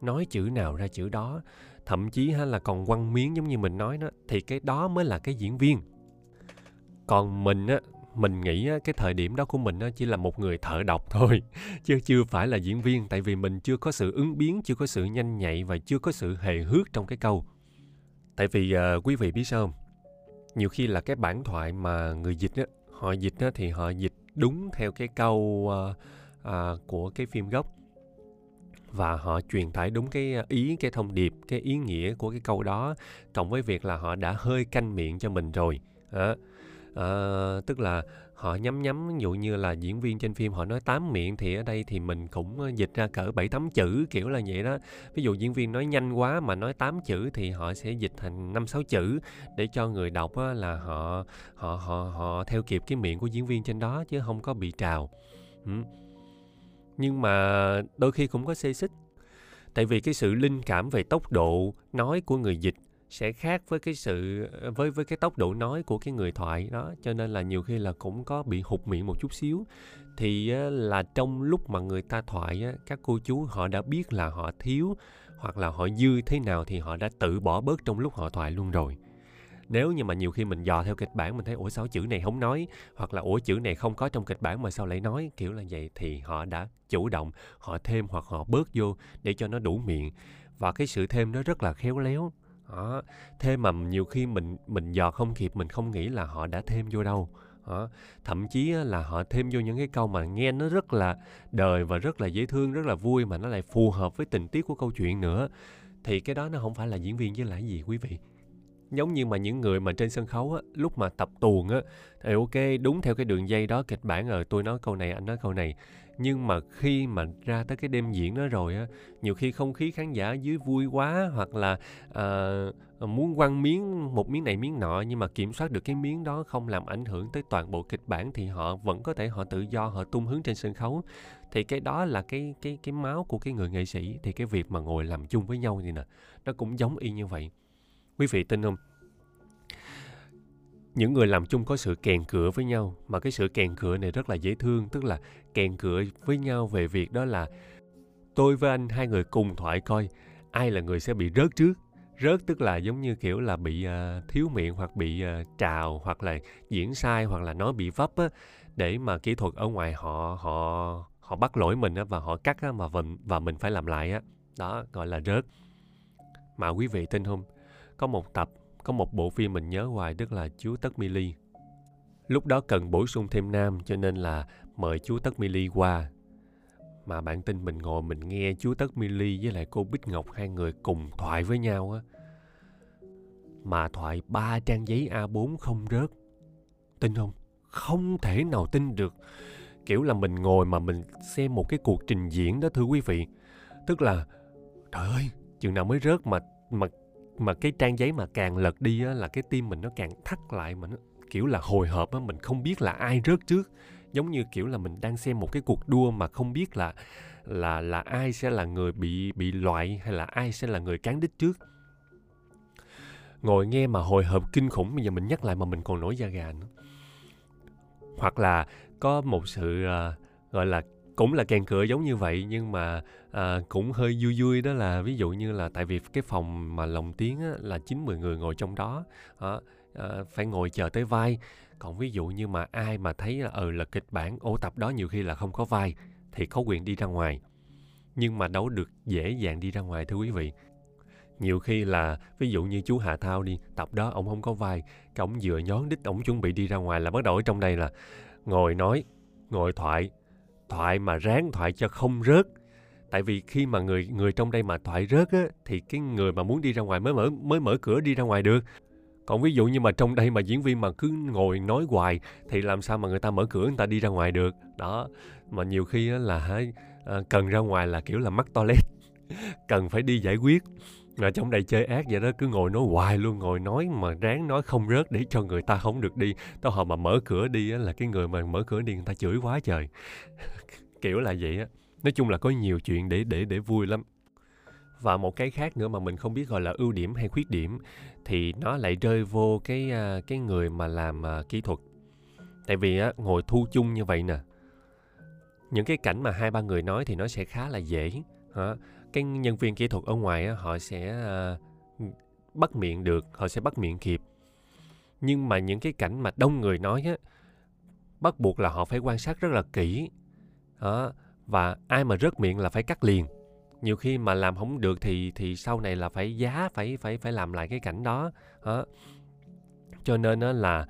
Nói chữ nào ra chữ đó. Thậm chí ha là còn quăng miếng giống như mình nói đó thì cái đó mới là cái diễn viên. Còn mình á mình nghĩ á, cái thời điểm đó của mình á, chỉ là một người thợ đọc thôi chứ chưa phải là diễn viên tại vì mình chưa có sự ứng biến chưa có sự nhanh nhạy và chưa có sự hề hước trong cái câu. Tại vì uh, quý vị biết sao không? Nhiều khi là cái bản thoại mà người dịch á họ dịch á thì họ dịch đúng theo cái câu uh, à, của cái phim gốc. Và họ truyền tải đúng cái à, ý cái thông điệp cái ý nghĩa của cái câu đó cộng với việc là họ đã hơi canh miệng cho mình rồi. À, à, tức là họ nhắm nhắm ví dụ như là diễn viên trên phim họ nói tám miệng thì ở đây thì mình cũng ờ, dịch ra cỡ bảy tám chữ kiểu là vậy đó. Ví dụ diễn viên nói nhanh quá mà nói tám chữ thì họ sẽ dịch thành năm sáu chữ để cho người đọc á, là họ họ họ họ theo kịp cái miệng của diễn viên trên đó chứ không có bị trào. Ừ nhưng mà đôi khi cũng có xê xích. Tại vì cái sự linh cảm về tốc độ nói của người dịch sẽ khác với cái sự, với với cái tốc độ nói của cái người thoại, đó. Cho nên là nhiều khi là cũng có bị hụt miệng một chút xíu. Thì là trong lúc mà người ta thoại các cô chú họ đã biết là họ thiếu hoặc là họ dư thế nào thì họ đã tự bỏ bớt trong lúc họ thoại luôn rồi nếu như mà nhiều khi mình dò theo kịch bản mình thấy, ủa sao chữ này không nói? Hoặc là, ủa chữ này không có trong kịch bản mà sao lại nói? Kiểu là vậy, thì họ đã chủ động, họ thêm hoặc họ bớt vô để cho nó đủ miệng. Và cái sự thêm nó rất là khéo léo. Đó. thêm mà nhiều khi mình mình dò không kịp, mình không nghĩ là họ đã thêm vô đâu. Đó. thậm chí là họ thêm vô những cái câu mà nghe nó rất là đời và rất là dễ thương, rất là vui mà nó lại phù hợp với tình tiết của câu chuyện nữa. Thì cái đó nó không phải là diễn viên chứ là gì, quý vị giống như mà những người mà trên sân khấu á lúc mà tập tuồng á thì ok đúng theo cái đường dây đó kịch bản rồi tôi nói câu này anh nói câu này. Nhưng mà khi mà ra tới cái đêm diễn đó rồi á nhiều khi không khí khán giả dưới vui quá hoặc là à, muốn quăng miếng một miếng này miếng nọ nhưng mà kiểm soát được cái miếng đó không làm ảnh hưởng tới toàn bộ kịch bản thì họ vẫn có thể họ tự do họ tung hướng trên sân khấu. Thì cái đó là cái cái cái máu của cái người nghệ sĩ. Thì cái việc mà ngồi làm chung với nhau thì nè nó cũng giống y như vậy quý vị tin không? Những người làm chung có sự kèn cửa với nhau mà cái sự kèn cửa này rất là dễ thương tức là kèn cửa với nhau về việc đó là tôi với anh hai người cùng thoại coi ai là người sẽ bị rớt trước. Rớt tức là giống như kiểu là bị uh, thiếu miệng hoặc bị uh, trào hoặc là diễn sai hoặc là nói bị vấp á để mà kỹ thuật ở ngoài họ họ họ bắt lỗi mình á và họ cắt á mà mình và mình phải làm lại á. Đó gọi là rớt. Mà quý vị tin không? Có một tập có một bộ phim mình nhớ hoài tức là chú Tất Mi Ly. Lúc đó cần bổ sung thêm nam cho nên là mời chú Tất Mi Ly qua. Mà bạn tin mình ngồi mình nghe chú Tất Mi Ly với lại cô Bích Ngọc hai người cùng thoại với nhau á. Mà thoại ba trang giấy A4 không rớt. Tin không? Không thể nào tin được. Kiểu là mình ngồi mà mình xem một cái cuộc trình diễn đó thưa quý vị. Tức là, trời ơi, chừng nào mới rớt mà mà mà cái trang giấy mà càng lật đi á, là cái tim mình nó càng thắt lại mà nó kiểu là hồi hộp á mình không biết là ai rớt trước. Giống như kiểu là mình đang xem một cái cuộc đua mà không biết là là là ai sẽ là người bị bị loại hay là ai sẽ là người cán đích trước. Ngồi nghe mà hồi hộp kinh khủng bây giờ mình nhắc lại mà mình còn nổi da gà nữa. Hoặc là có một sự uh, gọi là cũng là kèn cửa giống như vậy nhưng mà à, cũng hơi vui vui đó là ví dụ như là tại vì cái phòng mà lồng tiếng á, là chín mười người ngồi trong đó à, à, phải ngồi chờ tới vai. Còn ví dụ như mà ai mà thấy là ừ là kịch bản ô tập đó nhiều khi là không có vai thì có quyền đi ra ngoài. Nhưng mà đâu được dễ dàng đi ra ngoài thưa quý vị. Nhiều khi là ví dụ như chú Hà Thao đi tập đó ông không có vai cái ông vừa nhón đít ông chuẩn bị đi ra ngoài là bắt đầu ở trong đây là ngồi nói ngồi thoại thoại mà ráng thoại cho không rớt tại vì khi mà người người trong đây mà thoại rớt á thì cái người mà muốn đi ra ngoài mới mở mới mở cửa đi ra ngoài được. Còn ví dụ như mà trong đây mà diễn viên mà cứ ngồi nói hoài thì làm sao mà người ta mở cửa người ta đi ra ngoài được? Đó mà nhiều khi á là à, cần ra ngoài là kiểu là mắc toilet cần phải đi giải quyết. Ở trong đây chơi ác vậy đó cứ ngồi nói hoài luôn ngồi nói mà ráng nói không rớt để cho người ta không được đi. Tới họ mà mở cửa đi á là cái người mà mở cửa đi người ta chửi quá trời. Kiểu là vậy á nói chung là có nhiều chuyện để để để vui lắm. Và một cái khác nữa mà mình không biết gọi là ưu điểm hay khuyết điểm thì nó lại rơi vô cái à, cái người mà làm à, kỹ thuật. Tại vì á ngồi thu chung như vậy nè những cái cảnh mà hai ba người nói thì nó sẽ khá là dễ hả? Cái nhân viên kỹ thuật ở ngoài á, họ sẽ uh, bắt miệng được họ sẽ bắt miệng kịp. Nhưng mà những cái cảnh mà đông người nói á bắt buộc là họ phải quan sát rất là kỹ đó và ai mà rớt miệng là phải cắt liền nhiều khi mà làm không được thì thì sau này là phải giá phải phải phải làm lại cái cảnh đó đó. cho nên đó là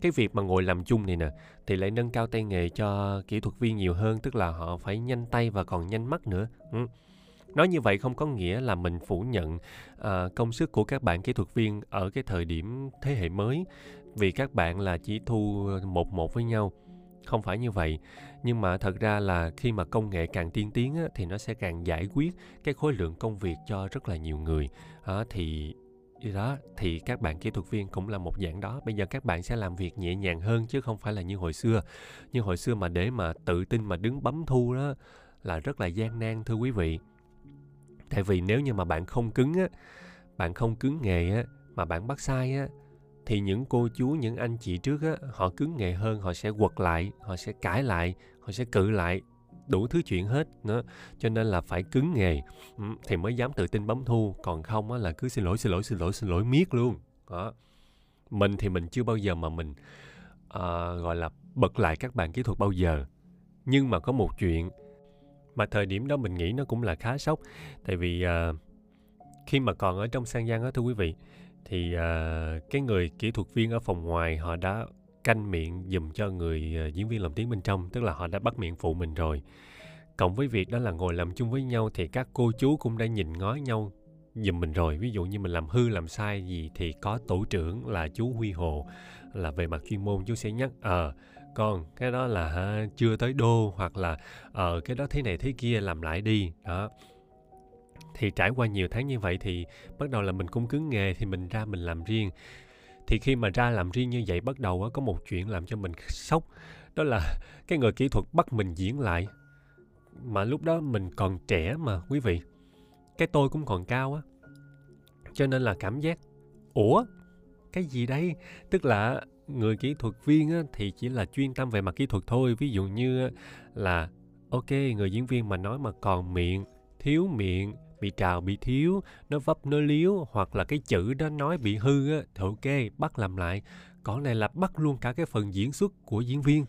cái việc mà ngồi làm chung này nè thì lại nâng cao tay nghề cho kỹ thuật viên nhiều hơn tức là họ phải nhanh tay và còn nhanh mắt nữa ừ. nói như vậy không có nghĩa là mình phủ nhận uh, công sức của các bạn kỹ thuật viên ở cái thời điểm thế hệ mới vì các bạn là chỉ thu một một với nhau không phải như vậy. Nhưng mà thật ra là khi mà công nghệ càng tiên tiến á, thì nó sẽ càng giải quyết cái khối lượng công việc cho rất là nhiều người. À, thì đó thì các bạn kỹ thuật viên cũng là một dạng đó. Bây giờ các bạn sẽ làm việc nhẹ nhàng hơn chứ không phải là như hồi xưa. Như hồi xưa mà để mà tự tin mà đứng bấm thu đó là rất là gian nan thưa quý vị. Tại vì nếu như mà bạn không cứng á bạn không cứng nghề á mà bạn bắt sai á thì những cô chú những anh chị trước á họ cứng nghề hơn họ sẽ quật lại họ sẽ cãi lại họ sẽ cự lại đủ thứ chuyện hết nữa cho nên là phải cứng nghề. Thì mới dám tự tin bấm thu còn không á là cứ xin lỗi xin lỗi xin lỗi xin lỗi miết luôn. Đó. Mình thì mình chưa bao giờ mà mình à, gọi là bật lại các bạn kỹ thuật bao giờ. Nhưng mà có một chuyện mà thời điểm đó mình nghĩ nó cũng là khá sốc. Tại vì à, khi mà còn ở trong sang giang á thưa quý vị thì uh, cái người kỹ thuật viên ở phòng ngoài họ đã canh miệng dùm cho người uh, diễn viên làm tiếng bên trong tức là họ đã bắt miệng phụ mình rồi. Cộng với việc đó là ngồi làm chung với nhau thì các cô chú cũng đã nhìn ngó nhau dùm mình rồi. Ví dụ như mình làm hư làm sai gì thì có tổ trưởng là chú huy hồ là về mặt chuyên môn chú sẽ nhắc ờ à, con cái đó là chưa tới đô hoặc là ờ uh, cái đó thế này thế kia làm lại đi. Đó thì trải qua nhiều tháng như vậy thì bắt đầu là mình cũng cứng nghề thì mình ra mình làm riêng. Thì khi mà ra làm riêng như vậy bắt đầu có một chuyện làm cho mình sốc đó là cái người kỹ thuật bắt mình diễn lại. Mà lúc đó mình còn trẻ mà quý vị. Cái tôi cũng còn cao á. Cho nên là cảm giác ủa cái gì đây? Tức là người kỹ thuật viên á, thì chỉ là chuyên tâm về mặt kỹ thuật thôi. Ví dụ như là ok người diễn viên mà nói mà còn miệng thiếu miệng bị trào, bị thiếu, nó vấp, nó liếu hoặc là cái chữ đó nói bị hư á, thì ok, bắt làm lại. Còn này là bắt luôn cả cái phần diễn xuất của diễn viên.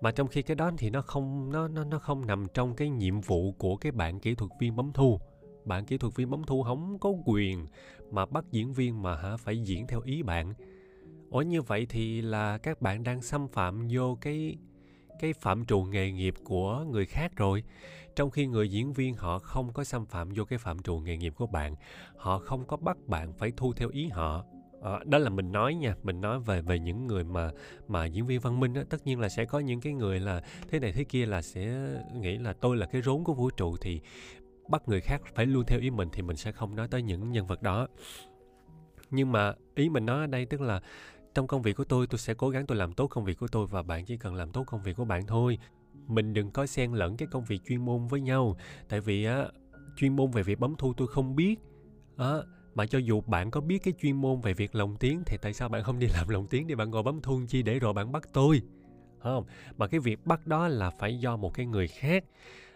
Mà trong khi cái đó thì nó không, nó nó nó không nằm trong cái nhiệm vụ của cái bạn kỹ thuật viên bấm thu. Bạn kỹ thuật viên bấm thu không có quyền mà bắt diễn viên mà hả, phải diễn theo ý bạn. Ủa, như vậy thì là các bạn đang xâm phạm vô cái cái phạm trù nghề nghiệp của người khác rồi. Trong khi người diễn viên họ không có xâm phạm vô cái phạm trù nghề nghiệp của bạn họ không có bắt bạn phải thu theo ý họ. À, đó là mình nói nha mình nói về về những người mà mà diễn viên văn minh đó tất nhiên là sẽ có những cái người là thế này thế kia là sẽ nghĩ là tôi là cái rốn của vũ trụ thì bắt người khác phải luôn theo ý mình thì mình sẽ không nói tới những nhân vật đó. Nhưng mà ý mình nói ở đây tức là trong công việc của tôi tôi sẽ cố gắng tôi làm tốt công việc của tôi và bạn chỉ cần làm tốt công việc của bạn thôi. Mình đừng có xen lẫn cái công việc chuyên môn với nhau. Tại vì á chuyên môn về việc bấm thu tôi không biết. Á mà cho dù bạn có biết cái chuyên môn về việc lồng tiếng thì tại sao bạn không đi làm lồng tiếng để bạn ngồi bấm thu chi để rồi bạn bắt tôi? Không? Mà cái việc bắt đó là phải do một cái người khác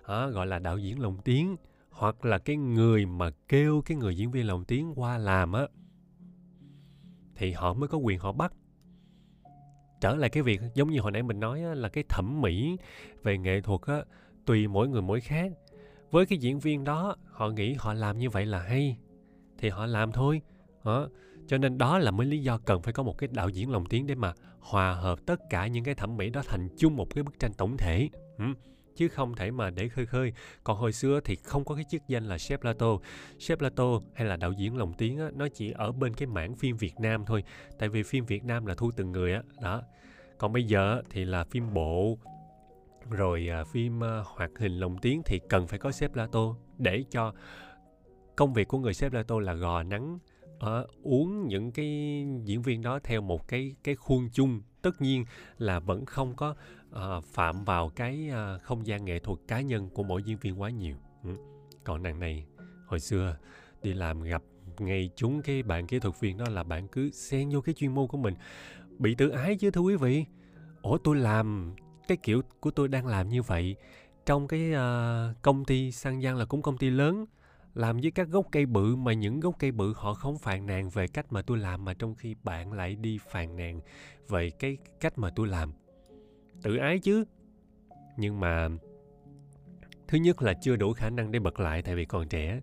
à, gọi là đạo diễn lồng tiếng hoặc là cái người mà kêu cái người diễn viên lồng tiếng qua làm á thì họ mới có quyền họ bắt. Trở lại cái việc giống như hồi nãy mình nói á, là cái thẩm mỹ về nghệ thuật á, tùy mỗi người mỗi khác. Với cái diễn viên đó họ nghĩ họ làm như vậy là hay thì họ làm thôi. Đó. cho nên đó là mới lý do cần phải có một cái đạo diễn lồng tiếng để mà hòa hợp tất cả những cái thẩm mỹ đó thành chung một cái bức tranh tổng thể. Ừ chứ không thể mà để khơi khơi. Còn hồi xưa thì không có cái chức danh là chef lato. Chef lato hay là đạo diễn lồng tiếng á, nó chỉ ở bên cái mảng phim việt nam thôi. Tại vì phim việt nam là thu từng người á đó. Còn bây giờ thì là phim bộ rồi à, phim à, hoạt hình lồng tiếng thì cần phải có chef lato để cho công việc của người chef lato là gò nắng uh, uống những cái diễn viên đó theo một cái cái khuôn chung. Tất nhiên là vẫn không có Ờ, phạm vào cái ờ, không gian nghệ thuật cá nhân của mỗi diễn viên quá nhiều. Ừ. còn đằng này hồi xưa đi làm gặp ngay chúng cái bạn kỹ thuật viên đó là bạn cứ xen vô cái chuyên môn của mình. Bị tự ái chứ thưa quý vị. Ủa tôi làm cái kiểu của tôi đang làm như vậy. Trong cái uh, công ty sang giang là cũng công ty lớn làm với các gốc cây bự mà những gốc cây bự họ không phàn nàn về cách mà tôi làm mà trong khi bạn lại đi phàn nàn về cái cách mà tôi làm tự ái chứ. Nhưng mà thứ nhất là chưa đủ khả năng để bật lại tại vì còn trẻ.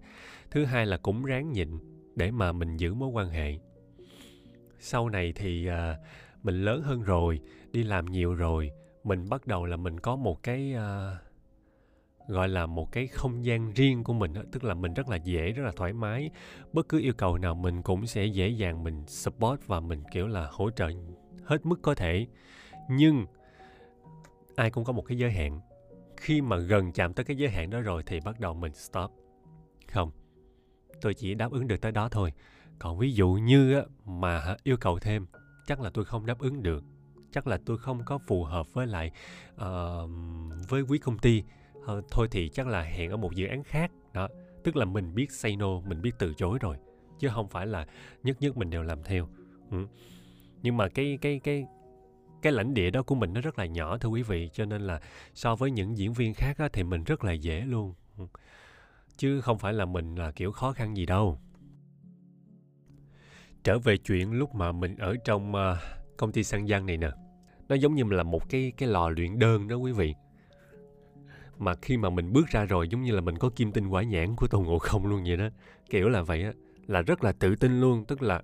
Thứ hai là cũng ráng nhịn để mà mình giữ mối quan hệ. Sau này thì uh, mình lớn hơn rồi đi làm nhiều rồi mình bắt đầu là mình có một cái uh, gọi là một cái không gian riêng của mình tức là mình rất là dễ rất là thoải mái. Bất cứ yêu cầu nào mình cũng sẽ dễ dàng mình support và mình kiểu là hỗ trợ hết mức có thể. Nhưng ai cũng có một cái giới hạn. Khi mà gần chạm tới cái giới hạn đó rồi thì bắt đầu mình stop. Không tôi chỉ đáp ứng được tới đó thôi. Còn ví dụ như mà yêu cầu thêm chắc là tôi không đáp ứng được. Chắc là tôi không có phù hợp với lại uh, với quý công ty. Uh, thôi thì chắc là hẹn ở một dự án khác. Đó tức là mình biết say no mình biết từ chối rồi chứ không phải là nhất nhất mình đều làm theo. Ừ. nhưng mà cái cái cái cái lãnh địa đó của mình nó rất là nhỏ thưa quý vị cho nên là so với những diễn viên khác á, thì mình rất là dễ luôn. Chứ không phải là mình là kiểu khó khăn gì đâu. Trở về chuyện lúc mà mình ở trong uh, công ty xăng giang này nè. Nó giống như là một cái cái lò luyện đơn đó quý vị. Mà khi mà mình bước ra rồi giống như là mình có kim tinh quả nhãn của tôn ngộ không luôn vậy đó. Kiểu là vậy á là rất là tự tin luôn. Tức là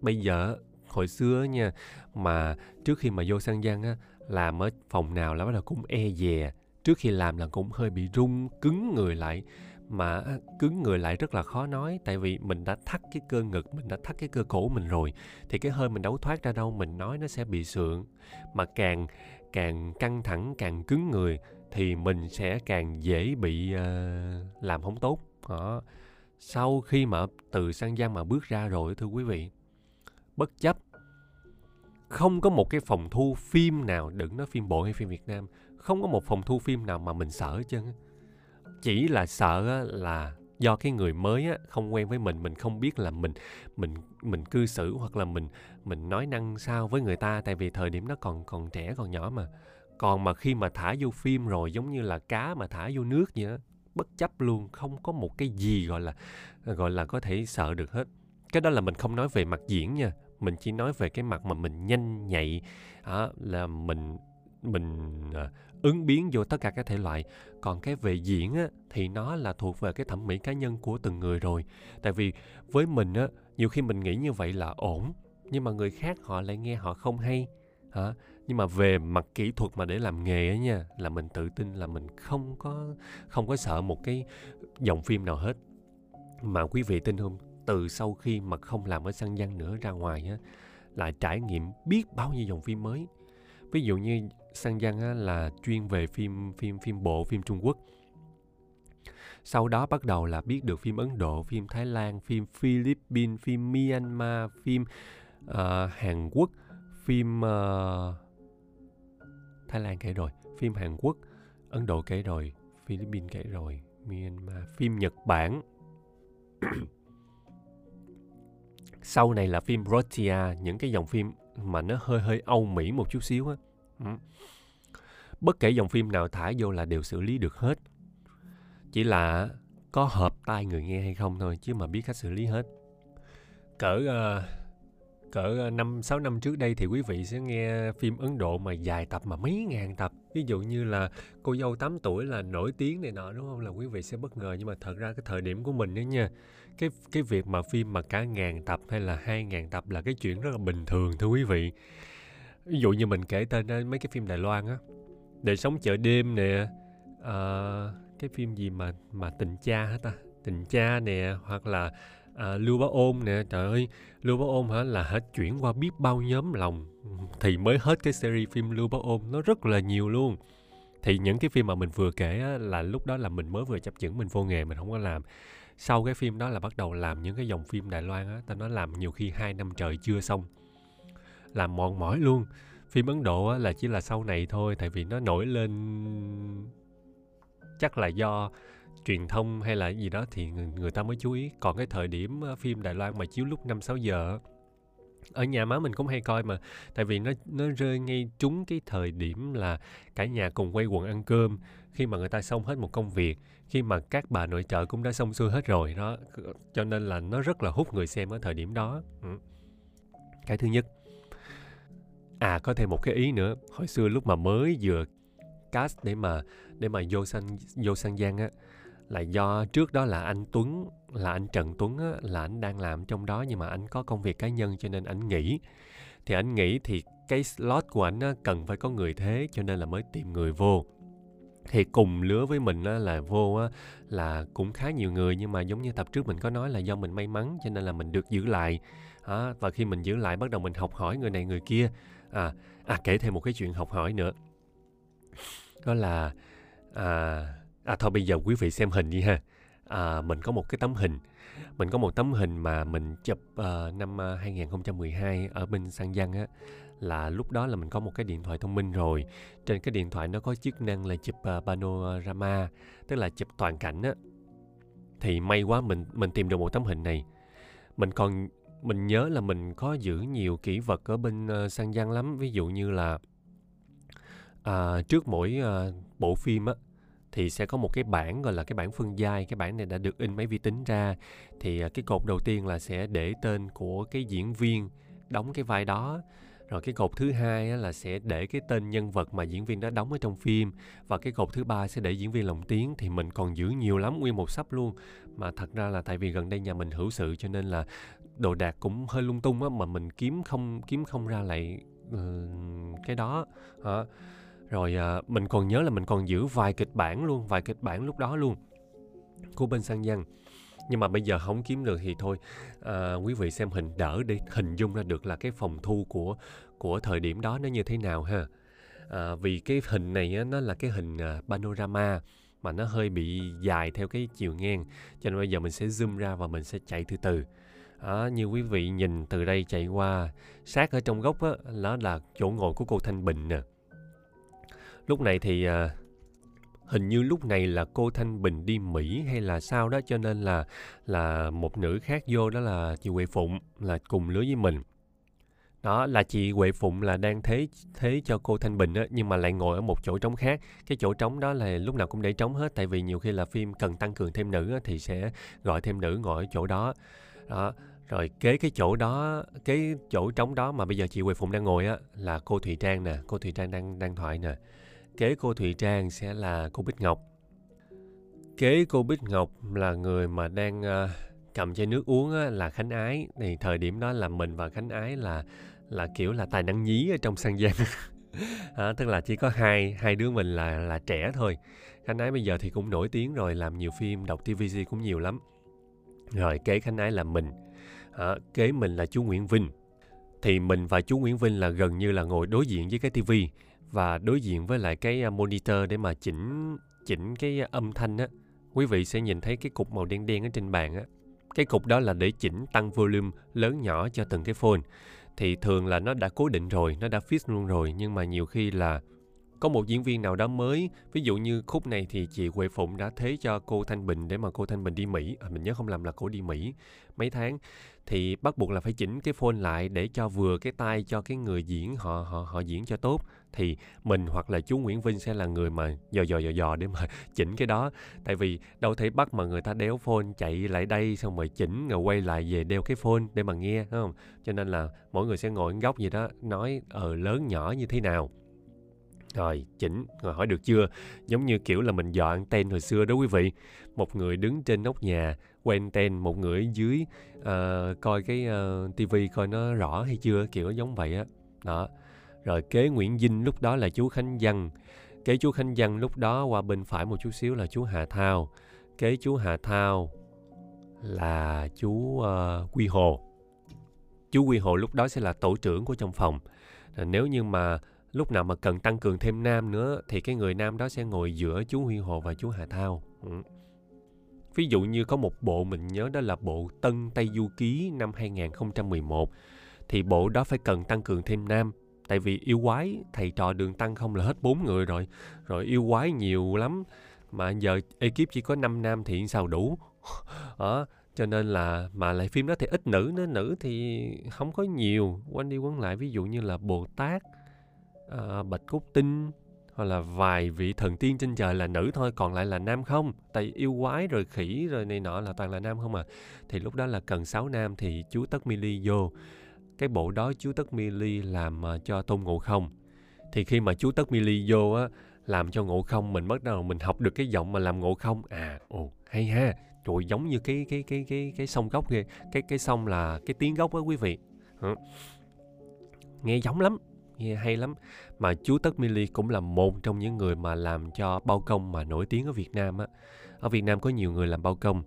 bây giờ hồi xưa nha mà trước khi mà vô sang giang á làm ở phòng nào là bắt đầu cũng e dè. Trước khi làm là cũng hơi bị run cứng người lại. Mà cứng người lại rất là khó nói tại vì mình đã thắt cái cơ ngực mình đã thắt cái cơ cổ mình rồi thì cái hơi mình đấu thoát ra đâu mình nói nó sẽ bị sượng. Mà càng càng căng thẳng càng cứng người thì mình sẽ càng dễ bị uh, làm không tốt. Đó. Sau khi mà từ sang giang mà bước ra rồi thưa quý vị bất chấp. Không có một cái phòng thu phim nào đừng nói phim bộ hay phim việt nam không có một phòng thu phim nào mà mình sợ hết trơn chỉ là sợ là do cái người mới á, không quen với mình mình không biết là mình mình mình cư xử hoặc là mình mình nói năng sao với người ta tại vì thời điểm nó còn còn trẻ còn nhỏ mà. Còn mà khi mà thả vô phim rồi giống như là cá mà thả vô nước vậy đó bất chấp luôn không có một cái gì gọi là gọi là có thể sợ được hết. Cái đó là mình không nói về mặt diễn nha mình chỉ nói về cái mặt mà mình nhanh nhạy à, là mình mình à, ứng biến vô tất cả các thể loại. Còn cái về diễn á thì nó là thuộc về cái thẩm mỹ cá nhân của từng người rồi. Tại vì với mình á nhiều khi mình nghĩ như vậy là ổn nhưng mà người khác họ lại nghe họ không hay hả nhưng mà về mặt kỹ thuật mà để làm nghề á nha là mình tự tin là mình không có không có sợ một cái dòng phim nào hết. Mà quý vị tin không? Từ sau khi mà không làm ở săn văn nữa ra ngoài á là trải nghiệm biết bao nhiêu dòng phim mới ví dụ như sang giang á, là chuyên về phim phim phim bộ phim trung quốc sau đó bắt đầu là biết được phim ấn độ phim thái lan phim philippines phim myanmar phim uh, hàn quốc phim uh, Thái Lan kể rồi, phim Hàn Quốc, Ấn Độ kể rồi, Philippines kể rồi, Myanmar, phim Nhật Bản. Sau này là phim Rotia, những cái dòng phim mà nó hơi hơi Âu Mỹ một chút xíu á. Ừ. Bất kể dòng phim nào thả vô là đều xử lý được hết. Chỉ là có hợp tai người nghe hay không thôi chứ mà biết cách xử lý hết. Cỡ uh, cỡ ờ, 5 6 năm trước đây thì quý vị sẽ nghe phim Ấn Độ mà dài tập mà mấy ngàn tập. Ví dụ như là cô dâu 8 tuổi là nổi tiếng này nọ đúng không? Là quý vị sẽ bất ngờ nhưng mà thật ra cái thời điểm của mình đó nha. Cái cái việc mà phim mà cả ngàn tập hay là hai ngàn tập là cái chuyện rất là bình thường thưa quý vị. Ví dụ như mình kể tên mấy cái phim Đài Loan á. Đời sống chợ đêm nè. uh, cái phim gì mà mà tình cha hả ta? Tình cha nè hoặc là à, lưu bá ôn nè trời ơi lưu bá ôn hả là hết chuyển qua biết bao nhóm lòng thì mới hết cái series phim lưu bá ôn nó rất là nhiều luôn thì những cái phim mà mình vừa kể á, là lúc đó là mình mới vừa chấp chững mình vô nghề mình không có làm sau cái phim đó là bắt đầu làm những cái dòng phim Đài Loan á ta nói làm nhiều khi hai năm trời chưa xong. Làm mòn mỏi luôn. Phim Ấn Độ á, là chỉ là sau này thôi tại vì nó nổi lên chắc là do truyền thông hay là gì đó thì người, người ta mới chú ý. Còn cái thời điểm ờ, phim Đài Loan mà chiếu lúc 5 6 giờ ở nhà má mình cũng hay coi mà tại vì nó nó rơi ngay trúng cái thời điểm là cả nhà cùng quay quần ăn cơm. Khi mà người ta xong hết một công việc khi mà các bà nội trợ cũng đã xong xuôi hết rồi đó cho nên là nó rất là hút người xem ở thời điểm đó. Ừ. cái thứ nhất à có thêm một cái ý nữa. Hồi xưa lúc mà mới vừa cast để mà để mà vô sang vô sang giang á là do trước đó là anh Tuấn là anh Trần Tuấn á, là anh đang làm trong đó nhưng mà anh có công việc cá nhân cho nên anh nghỉ. Thì anh nghĩ thì cái slot của anh á, cần phải có người thế cho nên là mới tìm người vô thì cùng lứa với mình á, là vô á, là cũng khá nhiều người nhưng mà giống như tập trước mình có nói là do mình may mắn cho nên là mình được giữ lại à, và khi mình giữ lại bắt đầu mình học hỏi người này người kia à, à kể thêm một cái chuyện học hỏi nữa đó là à, À thôi bây giờ quý vị xem hình đi ha. À, mình có một cái tấm hình. Mình có một tấm hình mà mình chụp uh, năm ờ, 2012 ở bên Sang Giang á là lúc đó là mình có một cái điện thoại thông minh rồi. Trên cái điện thoại nó có chức năng là chụp uh, panorama, tức là chụp toàn cảnh á. Thì may quá mình mình tìm được một tấm hình này. Mình còn mình nhớ là mình có giữ nhiều kỷ vật ở bên ờ, uh, Sang Giang lắm, ví dụ như là uh, trước mỗi uh, bộ phim á thì sẽ có một cái bản gọi là cái bản phân giai cái bản này đã được in máy vi tính ra thì cái cột đầu tiên là sẽ để tên của cái diễn viên đóng cái vai đó rồi cái cột thứ hai là sẽ để cái tên nhân vật mà diễn viên đó đóng ở trong phim. Và cái cột thứ ba sẽ để diễn viên lồng tiếng thì mình còn giữ nhiều lắm nguyên một sắp luôn. Mà thật ra là tại vì gần đây nhà mình hữu sự cho nên là đồ đạc cũng hơi lung tung á mà mình kiếm không kiếm không ra lại uh, cái đó. Hả? Rồi à, mình còn nhớ là mình còn giữ vài kịch bản luôn vài kịch bản lúc đó luôn của bên sang dân nhưng mà bây giờ không kiếm được thì thôi. À, quý vị xem hình đỡ để hình dung ra được là cái phòng thu của của thời điểm đó nó như thế nào ha. À, vì cái hình này á, nó là cái hình à, panorama mà nó hơi bị dài theo cái chiều ngang. Cho nên bây giờ mình sẽ zoom ra và mình sẽ chạy từ từ. À, như quý vị nhìn từ đây chạy qua sát ở trong góc á đó là chỗ ngồi của cô thanh bình nè. Lúc này thì à, hình như lúc này là cô thanh bình đi mỹ hay là sao đó cho nên là là một nữ khác vô đó là chị huệ phụng là cùng lứa với mình. Đó là chị Huệ Phụng là đang thế thế cho cô Thanh Bình á nhưng mà lại ngồi ở một chỗ trống khác. Cái chỗ trống đó là lúc nào cũng để trống hết tại vì nhiều khi là phim cần tăng cường thêm nữ á, thì sẽ gọi thêm nữ ngồi ở chỗ đó. Đó rồi kế cái chỗ đó cái chỗ trống đó mà bây giờ chị Huệ Phụng đang ngồi á là cô Thùy Trang nè cô Thùy Trang đang đang thoại nè kế cô Thùy Trang sẽ là cô Bích Ngọc. Kế cô Bích Ngọc là người mà đang uh, cầm chai nước uống á, là Khánh Ái. Thì thời điểm đó là mình và Khánh Ái là là kiểu là tài năng nhí ở trong sang gian à, tức là chỉ có hai hai đứa mình là là trẻ thôi. Khánh ái bây giờ thì cũng nổi tiếng rồi làm nhiều phim đọc tvc cũng nhiều lắm. Rồi kế khánh ái là mình. À, kế mình là chú nguyễn vinh. Thì mình và chú nguyễn vinh là gần như là ngồi đối diện với cái tivi và đối diện với lại cái à, monitor để mà chỉnh chỉnh cái à, âm thanh á, quý vị sẽ nhìn thấy cái cục màu đen đen ở trên bàn á. Cái cục đó là để chỉnh tăng volume lớn nhỏ cho từng cái phone. Thì thường là nó đã cố định rồi, nó đã fix luôn rồi, nhưng mà nhiều khi là có một diễn viên nào đó mới ví dụ như khúc này thì chị Huệ Phụng đã thế cho cô Thanh Bình để mà cô Thanh Bình đi Mỹ. À, mình nhớ không làm là cô đi Mỹ mấy tháng. Thì bắt buộc là phải chỉnh cái phone lại để cho vừa cái tay cho cái người diễn họ họ họ diễn cho tốt. Thì mình hoặc là chú Nguyễn Vinh sẽ là người mà dò dò dò dò để mà chỉnh cái đó. Tại vì đâu thể bắt mà người ta đeo phone chạy lại đây xong rồi chỉnh rồi quay lại về đeo cái phone để mà nghe đúng không? Cho nên là mỗi người sẽ ngồi góc gì đó nói ờ lớn nhỏ như thế nào rồi chỉnh rồi hỏi được chưa? Giống như kiểu là mình dọn anten hồi xưa đó quý vị. Một người đứng trên nóc nhà quay anten một người ở dưới uh, coi cái ờ, uh, tivi coi nó rõ hay chưa? Kiểu giống vậy á. Đó. Rồi kế Nguyễn Vinh lúc đó là chú Khánh Văn. Kế chú Khánh Văn lúc đó qua bên phải một chút xíu là chú Hà Thao. Kế chú Hà Thao là chú uh, Quy Hồ. Chú Quy Hồ lúc đó sẽ là tổ trưởng của trong phòng. Nếu như mà lúc nào mà cần tăng cường thêm nam nữa thì cái người nam đó sẽ ngồi giữa chú Huy Hồ và chú Hà Thao. Ừ. Ví dụ như có một bộ mình nhớ đó là bộ Tân Tây Du Ký năm 2011 thì bộ đó phải cần tăng cường thêm nam. Tại vì yêu quái, thầy trò đường tăng không là hết bốn người rồi rồi yêu quái nhiều lắm. Mà giờ ekip chỉ có 5 nam thì sao đủ? Đó ờ, cho nên là, mà lại phim đó thì ít nữ nữa nữ thì không có nhiều. Quanh đi quấn lại, ví dụ như là bồ tát à, bạch cốt tinh hoặc là vài vị thần tiên trên trời là nữ thôi còn lại là nam không? Tại yêu quái rồi khỉ rồi này nọ là toàn là nam không à. Thì lúc đó là cần sáu nam thì chú tất mi vô. Cái bộ đó chú tất mi làm ờ, cho tôn ngộ không. Thì khi mà chú tất mi vô á làm cho ngộ không mình bắt đầu mình học được cái giọng mà làm ngộ không. À ồ hay ha. Trời giống như cái cái cái cái cái sông gốc kia cái cái sông là cái tiếng gốc á quý vị. Nghe giống lắm nghe hay lắm. Mà chú Tất Mili cũng là một trong những người mà làm cho bao công mà nổi tiếng ở Việt Nam á. Ở Việt Nam có nhiều người làm bao công.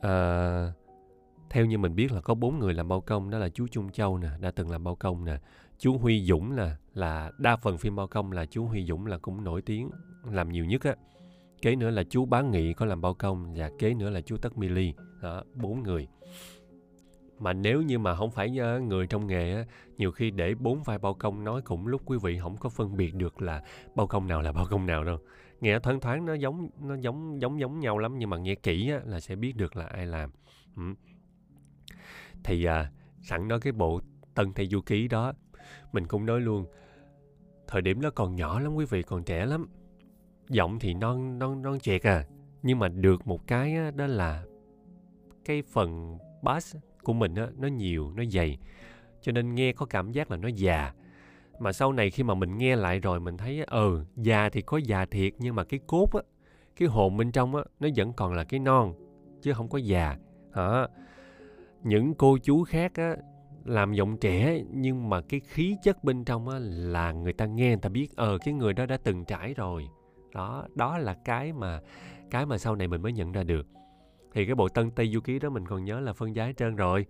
À, theo như mình biết là có bốn người làm bao công đó là chú Trung Châu nè đã từng làm bao công nè. Chú Huy Dũng nè là đa phần phim bao công là chú Huy Dũng là cũng nổi tiếng làm nhiều nhất á. Kế nữa là chú Bá Nghị có làm bao công và kế nữa là chú Tất Mili đó bốn người mà nếu như mà không phải ờ, người trong nghề á nhiều khi để bốn vai bao công nói cũng lúc quý vị không có phân biệt được là bao công nào là bao công nào đâu. Nghe thoáng thoáng nó giống nó giống giống giống nhau lắm nhưng mà nghe kỹ á, là sẽ biết được là ai làm. Ừ. thì à, sẵn nói cái bộ tân thầy du ký đó mình cũng nói luôn thời điểm đó còn nhỏ lắm quý vị còn trẻ lắm. Giọng thì non non non chẹt à nhưng mà được một cái á, đó là cái phần bass của mình á, nó nhiều, nó dày. Cho nên nghe có cảm giác là nó già. Mà sau này khi mà mình nghe lại rồi mình thấy ừ, già thì có già thiệt nhưng mà cái cốt á, cái hồn bên trong á, nó vẫn còn là cái non chứ không có già. Hả? Những cô chú khác á, làm giọng trẻ nhưng mà cái khí chất bên trong á, là người ta nghe người ta biết ờ cái người đó đã từng trải rồi đó đó là cái mà cái mà sau này mình mới nhận ra được thì cái bộ tân tây du ký đó mình còn nhớ là phân giá trơn rồi.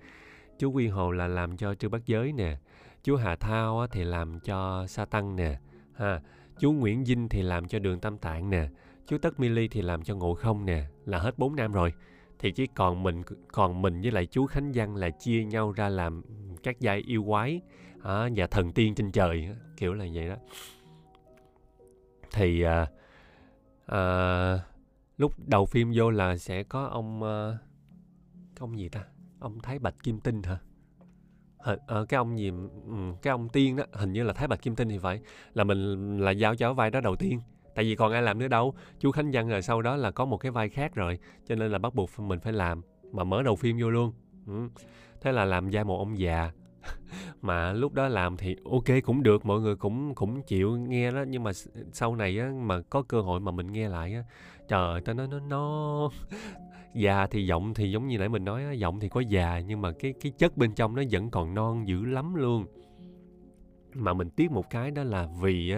Chú quy hồ là làm cho trư bắc giới nè chú hà thao thì làm cho sa tăng nè ha chú nguyễn dinh thì làm cho đường tam tạng nè chú tất mi ly thì làm cho ngộ không nè là hết bốn nam rồi. Thì chỉ còn mình còn mình với lại chú khánh văn là chia nhau ra làm các giai yêu quái à, và thần tiên trên trời kiểu là vậy đó. Thì à, à, lúc đầu phim vô là sẽ có ông uh, ông gì ta? Ông thái bạch kim tinh hả? Hình, à, ờ, cái ông gì um, cái ông tiên đó. Hình như là thái bạch kim tinh thì phải. Là mình là giao cho vai đó đầu tiên. Tại vì còn ai làm nữa đâu. Chú khánh văn rồi sau đó là có một cái vai khác rồi. Cho nên là bắt buộc mình phải làm. Mà mở đầu phim vô luôn. Ừ. thế là làm vai một ông già. Mà lúc đó làm thì ok cũng được. Mọi người cũng cũng chịu nghe đó. Nhưng mà sau này á mà có cơ hội mà mình nghe lại á trời tao nói nó nó già thì giọng thì giống như nãy mình nói á, giọng thì có già nhưng mà cái cái chất bên trong nó vẫn còn non dữ lắm luôn. Mà mình tiếc một cái đó là vì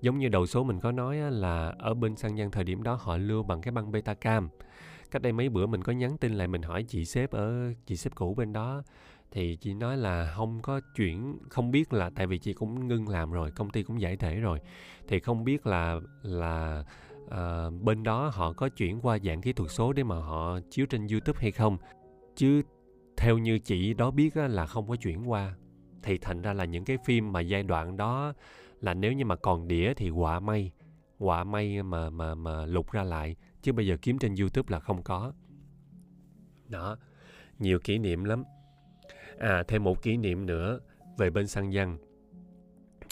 giống như đầu số mình có nói là ở bên sang dân thời điểm đó họ lưu bằng cái băng beta cam cách đây mấy bữa mình có nhắn tin lại mình hỏi chị sếp ở chị sếp cũ bên đó thì chị nói là không có chuyển không biết là tại vì chị cũng ngưng làm rồi công ty cũng giải thể rồi thì không biết là là à, bên đó họ có chuyển qua dạng kỹ thuật số để mà họ chiếu trên youtube hay không chứ theo như chị đó biết á, là không có chuyển qua thì thành ra là những cái phim mà giai đoạn đó là nếu như mà còn đĩa thì quả may quả may mà mà mà lục ra lại chứ bây giờ kiếm trên youtube là không có đó nhiều kỷ niệm lắm À thêm một kỷ niệm nữa về bên Sang Văn.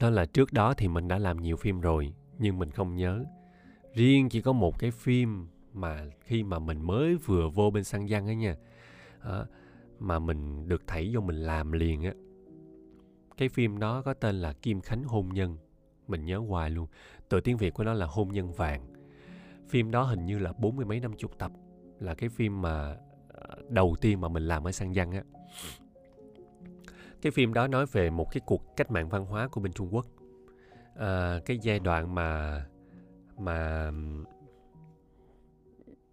Đó là trước đó thì mình đã làm nhiều phim rồi nhưng mình không nhớ. Riêng chỉ có một cái phim mà khi mà mình mới vừa vô bên Sang Văn ấy nha. À, mà mình được thảy vô mình làm liền á. Cái phim đó có tên là Kim Khánh Hôn Nhân. Mình nhớ hoài luôn. Tựa tiếng Việt của nó là Hôn Nhân Vàng. Phim đó hình như là bốn mươi mấy năm chục tập. Là cái phim mà ờ, đầu tiên mà mình làm ở Sang Văn á cái phim đó nói về một cái cuộc cách mạng văn hóa của bên Trung Quốc à, cái giai đoạn mà mà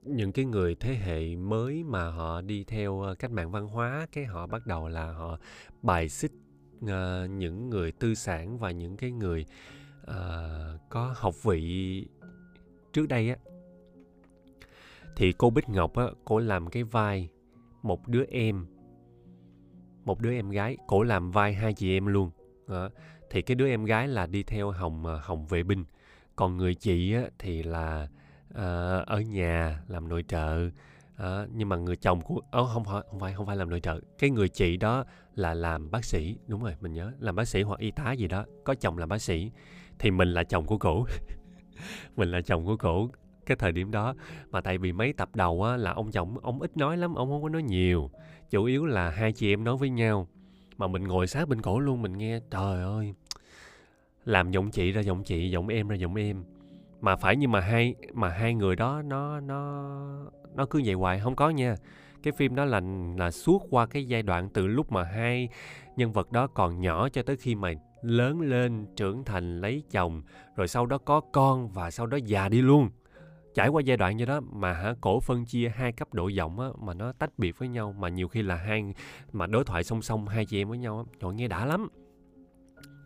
những cái người thế hệ mới mà họ đi theo ờ, cách mạng văn hóa cái họ bắt đầu là họ bài xích uh, những người tư sản và những cái người uh, có học vị trước đây á thì cô Bích Ngọc á cô làm cái vai một đứa em một đứa em gái cổ làm vai hai chị em luôn đó. thì cái đứa em gái là đi theo hồng hồng vệ binh còn người chị á, thì là ờ, ở nhà làm nội trợ à, nhưng mà người chồng của ờ, không phải không phải không phải làm nội trợ. Cái người chị đó là làm bác sĩ đúng rồi mình nhớ làm bác sĩ hoặc y tá gì đó có chồng làm bác sĩ. Thì mình là chồng của cổ mình là chồng của cổ cái thời điểm đó. Mà tại vì mấy tập đầu á là ông chồng ông ít nói lắm ông không có nói nhiều. Chủ yếu là hai chị em nói với nhau. Mà mình ngồi sát bên cổ luôn mình nghe trời ơi làm giọng chị ra giọng chị, giọng em ra giọng em. Mà phải nhưng mà hai mà hai người đó, nó nó nó cứ vậy hoài, không có nha. Cái phim đó là là suốt qua cái giai đoạn từ lúc mà hai nhân vật đó còn nhỏ cho tới khi mà lớn lên, trưởng thành, lấy chồng, rồi sau đó có con và sau đó già đi luôn. Trải qua giai đoạn như đó mà hả, cổ phân chia hai cấp độ giọng á, mà nó tách biệt với nhau, mà nhiều khi là hai, mà đối thoại song song hai chị em với nhau á, trời nghe đã lắm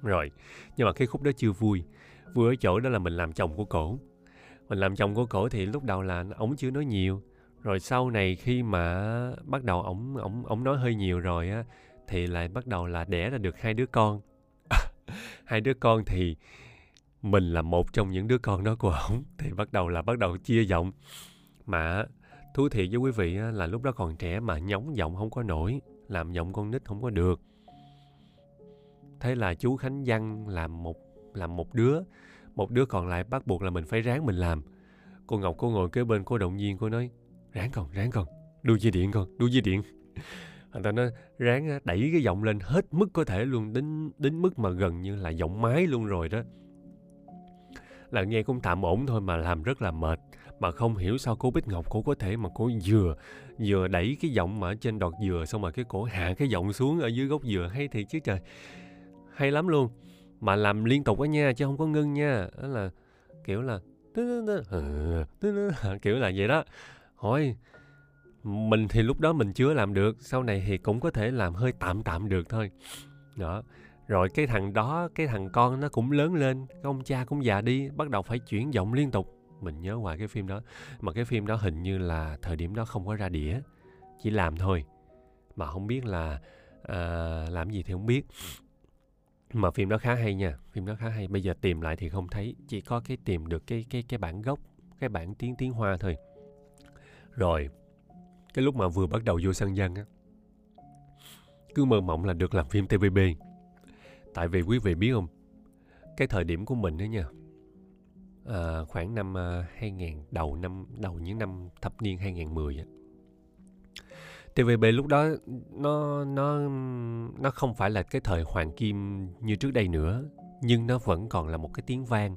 rồi, nhưng mà cái khúc đó chưa vui. Vui ở chỗ đó là mình làm chồng của cổ. Mình làm chồng của cổ thì lúc đầu là ổng chưa nói nhiều. Rồi sau này khi mà bắt đầu ổng ổng ổng nói hơi nhiều rồi á, thì lại bắt đầu là đẻ ra được hai đứa con. Hai đứa con thì mình là một trong những đứa con đó của ổng, thì bắt đầu là bắt đầu chia giọng. Mà thú thiệt với quý vị là lúc đó còn trẻ mà nhóng giọng không có nổi, làm giọng con nít không có được thế là chú khánh văn làm một làm một đứa một đứa còn lại bắt buộc là mình phải ráng mình làm. Cô ngọc cô ngồi kế bên cô động viên, cô nói, ráng con ráng con, đu dây điện con, đu dây điện. Người ta nói, ráng đẩy cái giọng lên hết mức có thể luôn, đến đến mức mà gần như là giọng máy luôn rồi đó. Là nghe cũng tạm ổn thôi mà làm rất là mệt, mà không hiểu sao cô Bích Ngọc cô có thể mà cô vừa vừa đẩy cái giọng mà ở trên đọt dừa xong rồi cái cổ hạ cái giọng xuống ở dưới gốc dừa, hay thì chứ trời hay lắm luôn. Mà làm liên tục á nha chứ không có ngưng nha. Đó là kiểu là ờ, kiểu là vậy đó. Hỏi mình thì lúc đó mình chưa làm được sau này thì cũng có thể làm hơi tạm tạm được thôi. Đó. Rồi cái thằng đó cái thằng con nó cũng lớn lên cái ông cha cũng già đi bắt đầu phải chuyển giọng liên tục. Mình nhớ hoài cái phim đó. Mà cái phim đó hình như là thời điểm đó không có ra đĩa chỉ làm thôi. Mà không biết là à, làm gì thì không biết mà phim đó khá hay nha phim đó khá hay. Bây giờ tìm lại thì không thấy chỉ có cái tìm được cái cái cái bản gốc cái bản tiếng tiếng hoa thôi. Rồi cái lúc mà vừa bắt đầu vô sân dân á cứ mơ mộng là được làm phim TVB tại vì quý vị biết không cái thời điểm của mình đó nha à, khoảng năm à, uh, 2000 đầu năm đầu những năm thập niên 2010 á TVB lúc đó nó nó nó không phải là cái thời hoàng kim như trước đây nữa nhưng nó vẫn còn là một cái tiếng vang.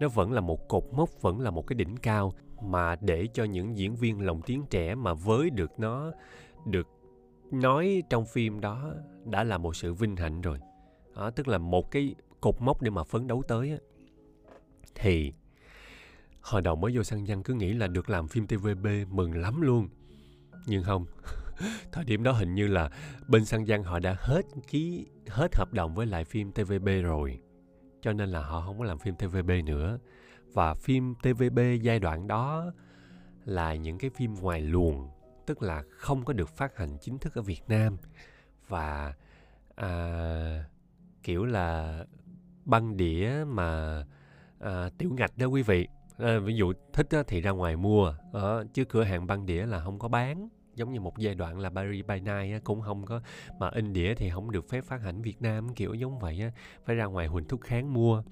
Nó vẫn là một cột mốc vẫn là một cái đỉnh cao mà để cho những diễn viên lồng tiếng trẻ mà với được nó được nói trong phim đó đã là một sự vinh hạnh rồi. Đó, tức là một cái cột mốc để mà phấn đấu tới á. thì hồi đầu mới vô săn văn cứ nghĩ là được làm phim TVB mừng lắm luôn. Nhưng không. thời điểm đó hình như là bên Sang Giang họ đã hết ký hết hợp đồng với lại phim TVB rồi. Cho nên là họ không có làm phim TVB nữa. Và phim TVB giai đoạn đó là những cái phim ngoài luồng tức là không có được phát hành chính thức ở Việt Nam. Và à, kiểu là băng đĩa mà à, tiểu ngạch đó quý vị. À, ví dụ thích á, thì ra ngoài mua. À, chứ cửa hàng băng đĩa là không có bán giống như một giai đoạn là Barry by Night á, cũng không có mà in đĩa thì không được phép phát hành Việt Nam kiểu giống vậy á phải ra ngoài Huỳnh Thúc Kháng mua.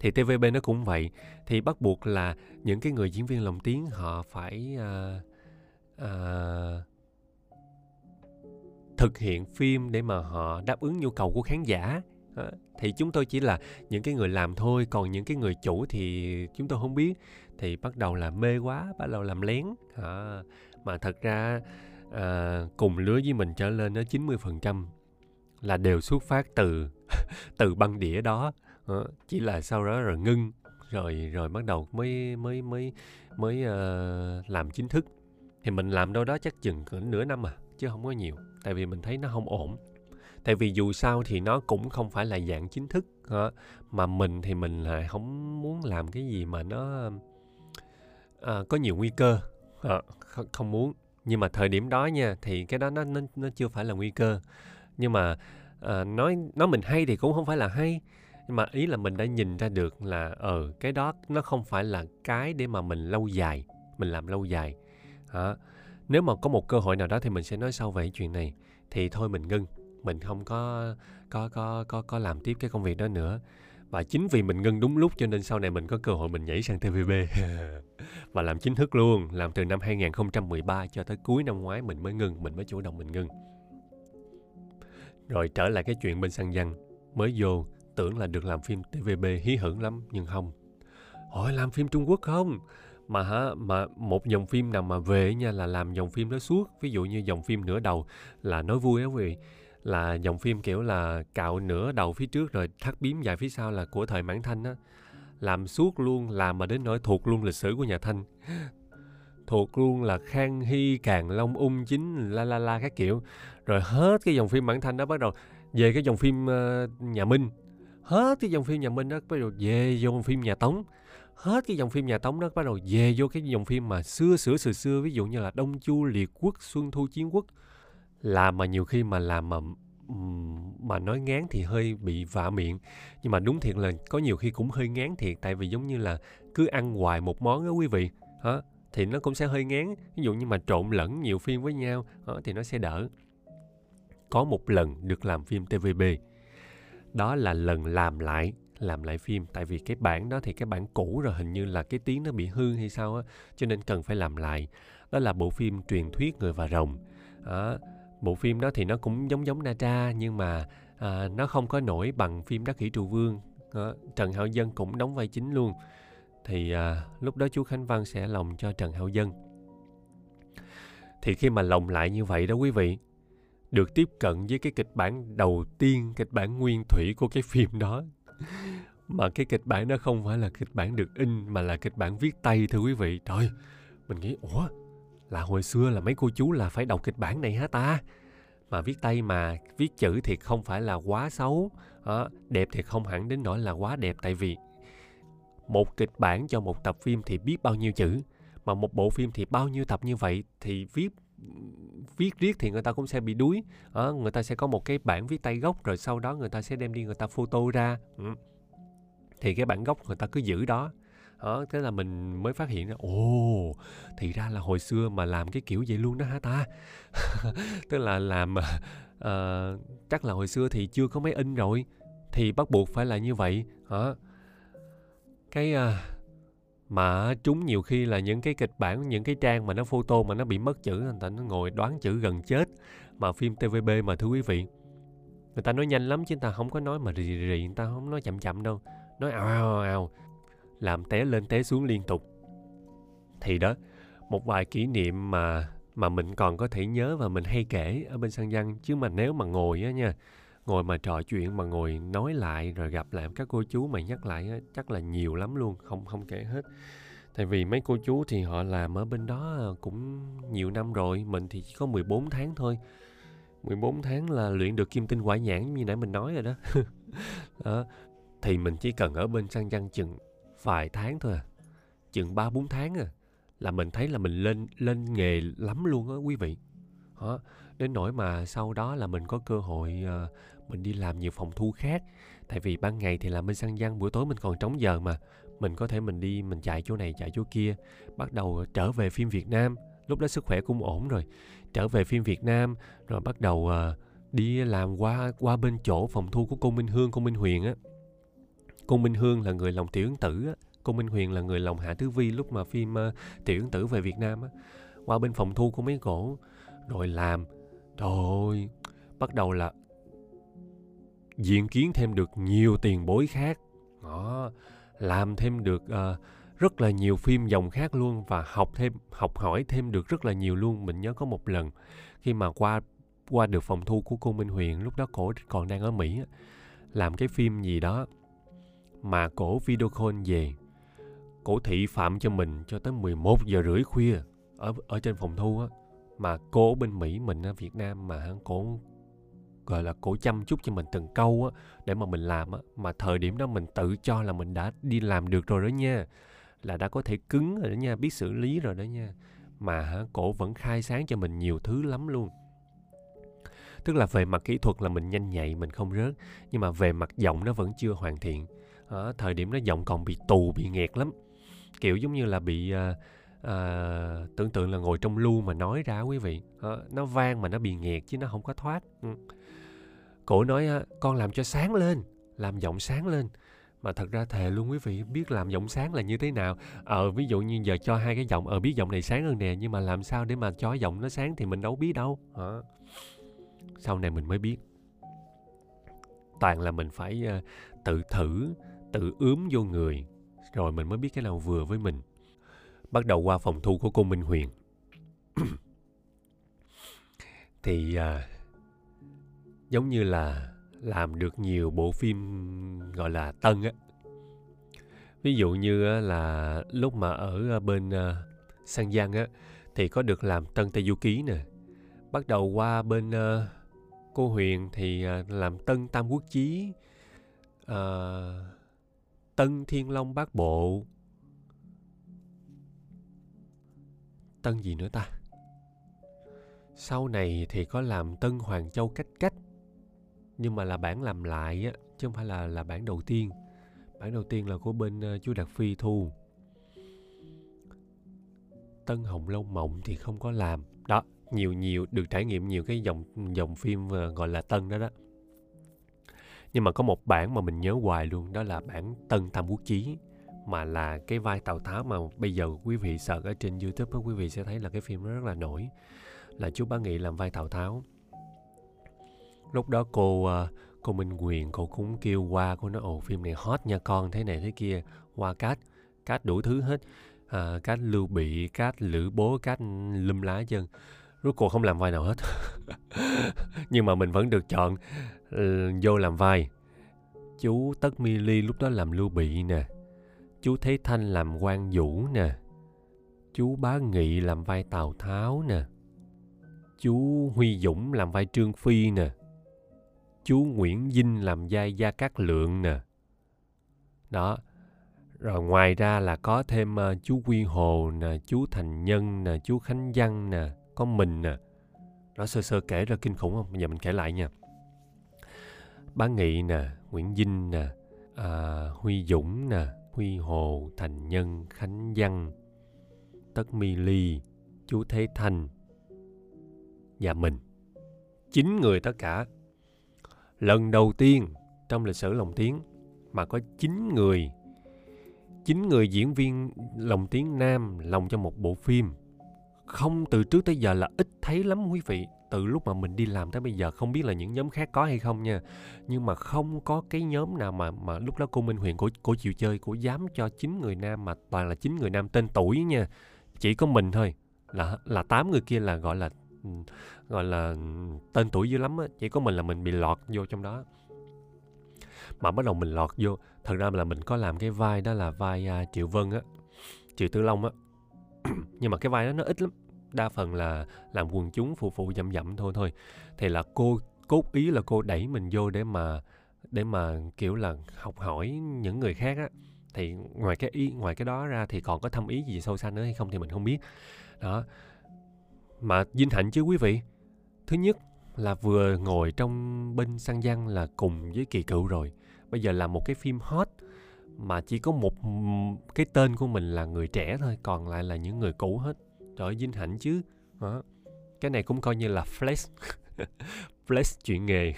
Thì TVB nó cũng vậy thì bắt buộc là những cái người diễn viên lồng tiếng họ phải uh, uh, thực hiện phim để mà họ đáp ứng nhu cầu của khán giả. Ờ, thì chúng tôi chỉ là những cái người làm thôi còn những cái người chủ thì chúng tôi không biết thì bắt đầu là mê quá bắt đầu làm lén. À, mà thật ra à, cùng lứa với mình trở lên nó 90% là đều xuất phát từ từ băng đĩa đó. À, chỉ là sau đó rồi ngưng rồi rồi bắt đầu mới mới mới mới uh, làm chính thức. Thì mình làm đâu đó chắc chừng cỡ nửa năm à chứ không có nhiều tại vì mình thấy nó không ổn. Tại vì dù sao thì nó cũng không phải là dạng chính thức hả? mà mình thì mình lại không muốn làm cái gì mà nó à, có nhiều nguy cơ. À, không muốn. Nhưng mà thời điểm đó nha thì cái đó nó nó nó chưa phải là nguy cơ. Nhưng mà à, nói nói mình hay thì cũng không phải là hay. Nhưng mà ý là mình đã nhìn ra được là ờ cái đó nó không phải là cái để mà mình lâu dài mình làm lâu dài. Hả nếu mà có một cơ hội nào đó thì mình sẽ nói sau về chuyện này. Thì thôi mình ngưng. Mình không có có có có có làm tiếp cái công việc đó nữa và chính vì mình ngưng đúng lúc cho nên sau này mình có cơ hội mình nhảy sang TVB và làm chính thức luôn, làm từ năm 2013 cho tới cuối năm ngoái mình mới ngưng mình mới chủ động mình ngưng. Rồi trở lại cái chuyện bên Sang văn. Mới vô, tưởng là được làm phim TVB hí hửng lắm, nhưng không. Hỏi làm phim Trung Quốc không? Mà hả, mà một dòng phim nào mà về nha, là làm dòng phim đó suốt. Ví dụ như dòng phim nửa đầu là nói vui á quý vị là dòng phim kiểu là cạo nửa đầu phía trước rồi thắt bím dài phía sau là của thời mãn thanh á. Làm suốt luôn làm mà đến nỗi thuộc luôn lịch sử của nhà thanh. Thuộc luôn là khang hy càng long ung chính la la la các kiểu. Rồi hết cái dòng phim mãn thanh đó bắt đầu về cái dòng phim uh, nhà minh. Hết cái dòng phim nhà minh đó bắt đầu về dòng phim nhà tống. Hết cái dòng phim nhà tống đó bắt đầu về vô cái dòng phim mà xưa xưa xưa xưa. Ví dụ như là đông chu liệt quốc xuân thu chiến quốc làm mà nhiều khi mà làm mà mà nói ngán thì hơi bị vạ miệng. Nhưng mà đúng thiệt là có nhiều khi cũng hơi ngán thiệt tại vì giống như là cứ ăn hoài một món đó quý vị hả? Thì nó cũng sẽ hơi ngán. Ví dụ như mà trộn lẫn nhiều phim với nhau đó, thì nó sẽ đỡ. Có một lần được làm phim tvb đó là lần làm lại làm lại phim. Tại vì cái bản đó thì cái bản cũ rồi hình như là cái tiếng nó bị hư hay sao á cho nên cần phải làm lại. Đó là bộ phim truyền thuyết người và rồng đó bộ phim đó thì nó cũng giống giống Na Tra nhưng mà à, nó không có nổi bằng phim Đắc Kỷ Trụ Vương. À, Trần Hạo Dân cũng đóng vai chính luôn. Thì à, lúc đó chú Khánh Văn sẽ lồng cho Trần Hạo Dân. Thì khi mà lồng lại như vậy đó quý vị được tiếp cận với cái kịch bản đầu tiên kịch bản nguyên thủy của cái phim đó. Mà cái kịch bản đó không phải là kịch bản được in mà là kịch bản viết tay thưa quý vị. Trời mình nghĩ ủa là hồi xưa là mấy cô chú là phải đọc kịch bản này hả ta? Mà viết tay mà viết chữ thì không phải là quá xấu. À, đẹp thì không hẳn đến nỗi là quá đẹp tại vì một kịch bản cho một tập phim thì biết bao nhiêu chữ mà một bộ phim thì bao nhiêu tập như vậy thì viết viết riết thì người ta cũng sẽ bị đuối. À, người ta sẽ có một cái bản viết tay gốc rồi sau đó người ta sẽ đem đi người ta photo ra. Ừ. thì cái bản gốc người ta cứ giữ đó đó thế là mình mới phát hiện ra ồ thì ra là hồi xưa mà làm cái kiểu vậy luôn đó hả ta? Tức là làm uh, chắc là hồi xưa thì chưa có máy in rồi thì bắt buộc phải là như vậy. Hả cái uh, mà chúng nhiều khi là những cái kịch bản những cái trang mà nó photo mà nó bị mất chữ người ta nó ngồi đoán chữ gần chết mà phim tvb mà thưa quý vị người ta nói nhanh lắm chứ người ta không có nói mà rì rì, rì người ta không nói chậm chậm đâu nói ào ào ào làm té lên té xuống liên tục. Thì đó một vài kỷ niệm mà mà mình còn có thể nhớ và mình hay kể ở bên sang văn. Chứ mà nếu mà ngồi á nha ngồi mà trò chuyện mà ngồi nói lại rồi gặp lại các cô chú mà nhắc lại á, chắc là nhiều lắm luôn không không kể hết. Tại vì mấy cô chú thì họ làm ở bên đó cũng nhiều năm rồi mình thì chỉ có 14 tháng thôi. 14 tháng là luyện được kim tinh quả nhãn như nãy mình nói rồi đó, đó. thì mình chỉ cần ở bên sang văn chừng vài tháng thôi à. Chừng ba bốn tháng à là mình thấy là mình lên lên nghề lắm luôn á quý vị. Đó. đến nỗi mà sau đó là mình có cơ hội uh, mình đi làm nhiều phòng thu khác. Tại vì ban ngày thì làm bên Sang văn buổi tối mình còn trống giờ mà. Mình có thể mình đi mình chạy chỗ này chạy chỗ kia. Bắt đầu trở về phim việt nam lúc đó sức khỏe cũng ổn rồi. Trở về phim việt nam rồi bắt đầu uh, đi làm qua qua bên chỗ phòng thu của cô minh hương cô minh huyền á cô minh hương là người lòng tiểu ứng tử cô minh huyền là người lòng hạ tứ vi lúc mà phim ờ, tiểu ứng tử về việt nam qua bên phòng thu của mấy cổ rồi làm. Rồi bắt đầu là diện kiến thêm được nhiều tiền bối khác. Đó làm thêm được uh, rất là nhiều phim dòng khác luôn và học thêm học hỏi thêm được rất là nhiều luôn. Mình nhớ có một lần khi mà qua qua được phòng thu của cô Minh Huyền lúc đó cổ còn đang ở Mỹ làm cái phim gì đó mà cổ video call về. Cổ thị phạm cho mình cho tới 11 giờ rưỡi khuya ở ở trên phòng thu á, mà cô ở bên Mỹ mình ở Việt Nam mà cổ, gọi là cổ chăm chút cho mình từng câu á, để mà mình làm á, mà thời điểm đó mình tự cho là mình đã đi làm được rồi đó nha, là đã có thể cứng rồi đó nha, biết xử lý rồi đó nha, mà hả, cổ vẫn khai sáng cho mình nhiều thứ lắm luôn. Tức là về mặt kỹ thuật là mình nhanh nhạy, mình không rớt, nhưng mà về mặt giọng nó vẫn chưa hoàn thiện ở thời điểm đó giọng còn bị tù bị nghẹt lắm. Kiểu giống như là bị à, à, tưởng tượng là ngồi trong lu mà nói ra quý vị. À, nó vang mà nó bị nghẹt chứ nó không có thoát. Ừ. cổ nói con làm cho sáng lên làm giọng sáng lên. Mà thật ra thề luôn quý vị biết làm giọng sáng là như thế nào. Ờ ví dụ như giờ cho hai cái giọng ờ biết giọng này sáng hơn nè nhưng mà làm sao để mà cho giọng nó sáng thì mình đâu biết đâu. Hả sau này mình mới biết. Toàn là mình phải uh, tự thử tự ướm vô người. Rồi mình mới biết cái nào vừa với mình. Bắt đầu qua phòng thu của cô minh huyền. Thì à, giống như là làm được nhiều bộ phim gọi là tân á. Ví dụ như là lúc mà ở à, bên à, uh, sang giang á thì có được làm tân tây du ký nè. Bắt đầu qua bên à, cô huyền thì làm tân tam quốc chí. Uh, Tân Thiên Long Bát Bộ. Tân gì nữa ta? Sau này thì có làm Tân Hoàng Châu Cách Cách. Nhưng mà là bản làm lại á Chứ không phải là là bản đầu tiên. Bản đầu tiên là của bên uh, chú Đạt Phi thu. Tân Hồng Lâu Mộng thì không có làm. Đó nhiều nhiều được trải nghiệm nhiều cái dòng dòng phim ờ, gọi là tân đó đó nhưng mà có một bản mà mình nhớ hoài luôn đó là bản Tân Tam Quốc Chí. Mà là cái vai Tào Tháo mà bây giờ quý vị sợ ở trên YouTube đó, quý vị sẽ thấy là cái phim nó rất là nổi. Là chú Bá Nghị làm vai Tào Tháo. Lúc đó cô ờ, cô Minh Quyền cô cũng kêu qua cô nói ồ phim này hot nha con thế này thế kia. Qua cát cát đủ thứ hết. Ờ, à, cát lưu bị cát lữ bố cát lum lá chân rốt cuộc không làm vai nào hết. Nhưng mà mình vẫn được chọn uh, vô làm vai chú tất mi ly lúc đó làm lưu bị nè chú thế thanh làm quan vũ nè chú Bá Nghị làm vai Tào Tháo nè. Chú Huy Dũng làm vai Trương Phi nè. Chú Nguyễn Vinh làm vai Gia Cát Lượng nè. Đó. Rồi ngoài ra là có thêm uh, chú Quy Hồ nè, chú Thành Nhân nè, chú Khánh Văn nè, có mình nè. nó sơ sơ kể ra kinh khủng không? Bây giờ mình kể lại nha. Bá Nghị nè, Nguyễn Vinh nè, à, Huy Dũng nè, Huy Hồ, Thành Nhân, Khánh Văn, Tất Mi Ly, chú Thế Thanh và mình. Chín người tất cả. Lần đầu tiên trong lịch sử lồng tiếng mà có chín người chín người diễn viên lồng tiếng nam lồng cho một bộ phim không từ trước tới giờ là ít thấy lắm quý vị từ lúc mà mình đi làm tới bây giờ không biết là những nhóm khác có hay không nha. Nhưng mà không có cái nhóm nào mà mà lúc đó cô Minh Huyền của cô chịu chơi của dám cho chín người nam mà toàn là chín người nam tên tuổi nha. Chỉ có mình thôi. Là là tám người kia là gọi là gọi là tên tuổi dữ lắm á. Chỉ có mình là mình bị lọt vô trong đó. Mà bắt đầu mình lọt vô. Thật ra là mình có làm cái vai đó là vai uh, triệu vân á triệu tử long á. Nhưng mà cái vai đó nó ít lắm đa phần là làm quần chúng phụ phụ dậm dậm thôi thôi. Thì là cô, cốt ý là cô đẩy mình vô để mà để mà, kiểu là, học hỏi những người khác á. Thì ngoài cái ý, ngoài cái đó ra thì còn có thâm ý gì sâu xa nữa hay không thì mình không biết. Đó. Mà vinh hạnh chứ quý vị. Thứ nhất là vừa ngồi trong bên sang văn là cùng với kỳ cựu rồi. Bây giờ là một cái phim hot mà chỉ có một, cái tên của mình là người trẻ thôi, còn lại là những người cũ hết trời ơi vinh hạnh chứ. Đó. cái này cũng coi như là flex. Flex chuyện nghề.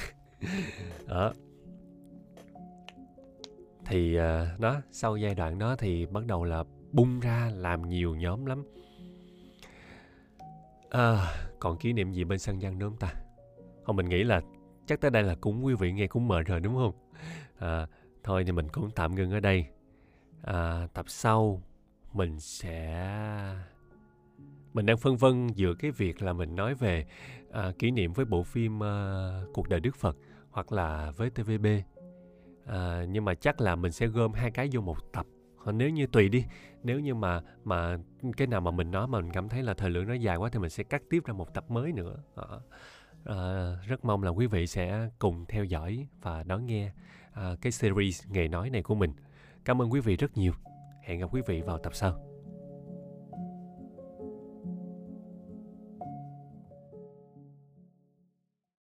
Đó. Thì uh, đó sau giai đoạn đó thì bắt đầu là bung ra làm nhiều nhóm lắm. À, còn kỷ niệm gì bên sân văn nữa không ta? Không mình nghĩ là chắc tới đây là cũng quý vị nghe cũng mệt rồi đúng không? À, thôi thì mình cũng tạm ngưng ở đây. À, tập sau mình sẽ mình đang phân vân giữa cái việc là mình nói về à, kỷ niệm với bộ phim à, cuộc đời đức phật hoặc là với tvb à, nhưng mà chắc là mình sẽ gom hai cái vô một tập. Nếu như tùy đi nếu như mà mà cái nào mà mình nói mà mình cảm thấy là thời lượng nó dài quá thì mình sẽ cắt tiếp ra một tập mới nữa. À, à, rất mong là quý vị sẽ cùng theo dõi và đón nghe à, cái series nghề nói này của mình. Cảm ơn quý vị rất nhiều. Hẹn gặp quý vị vào tập sau.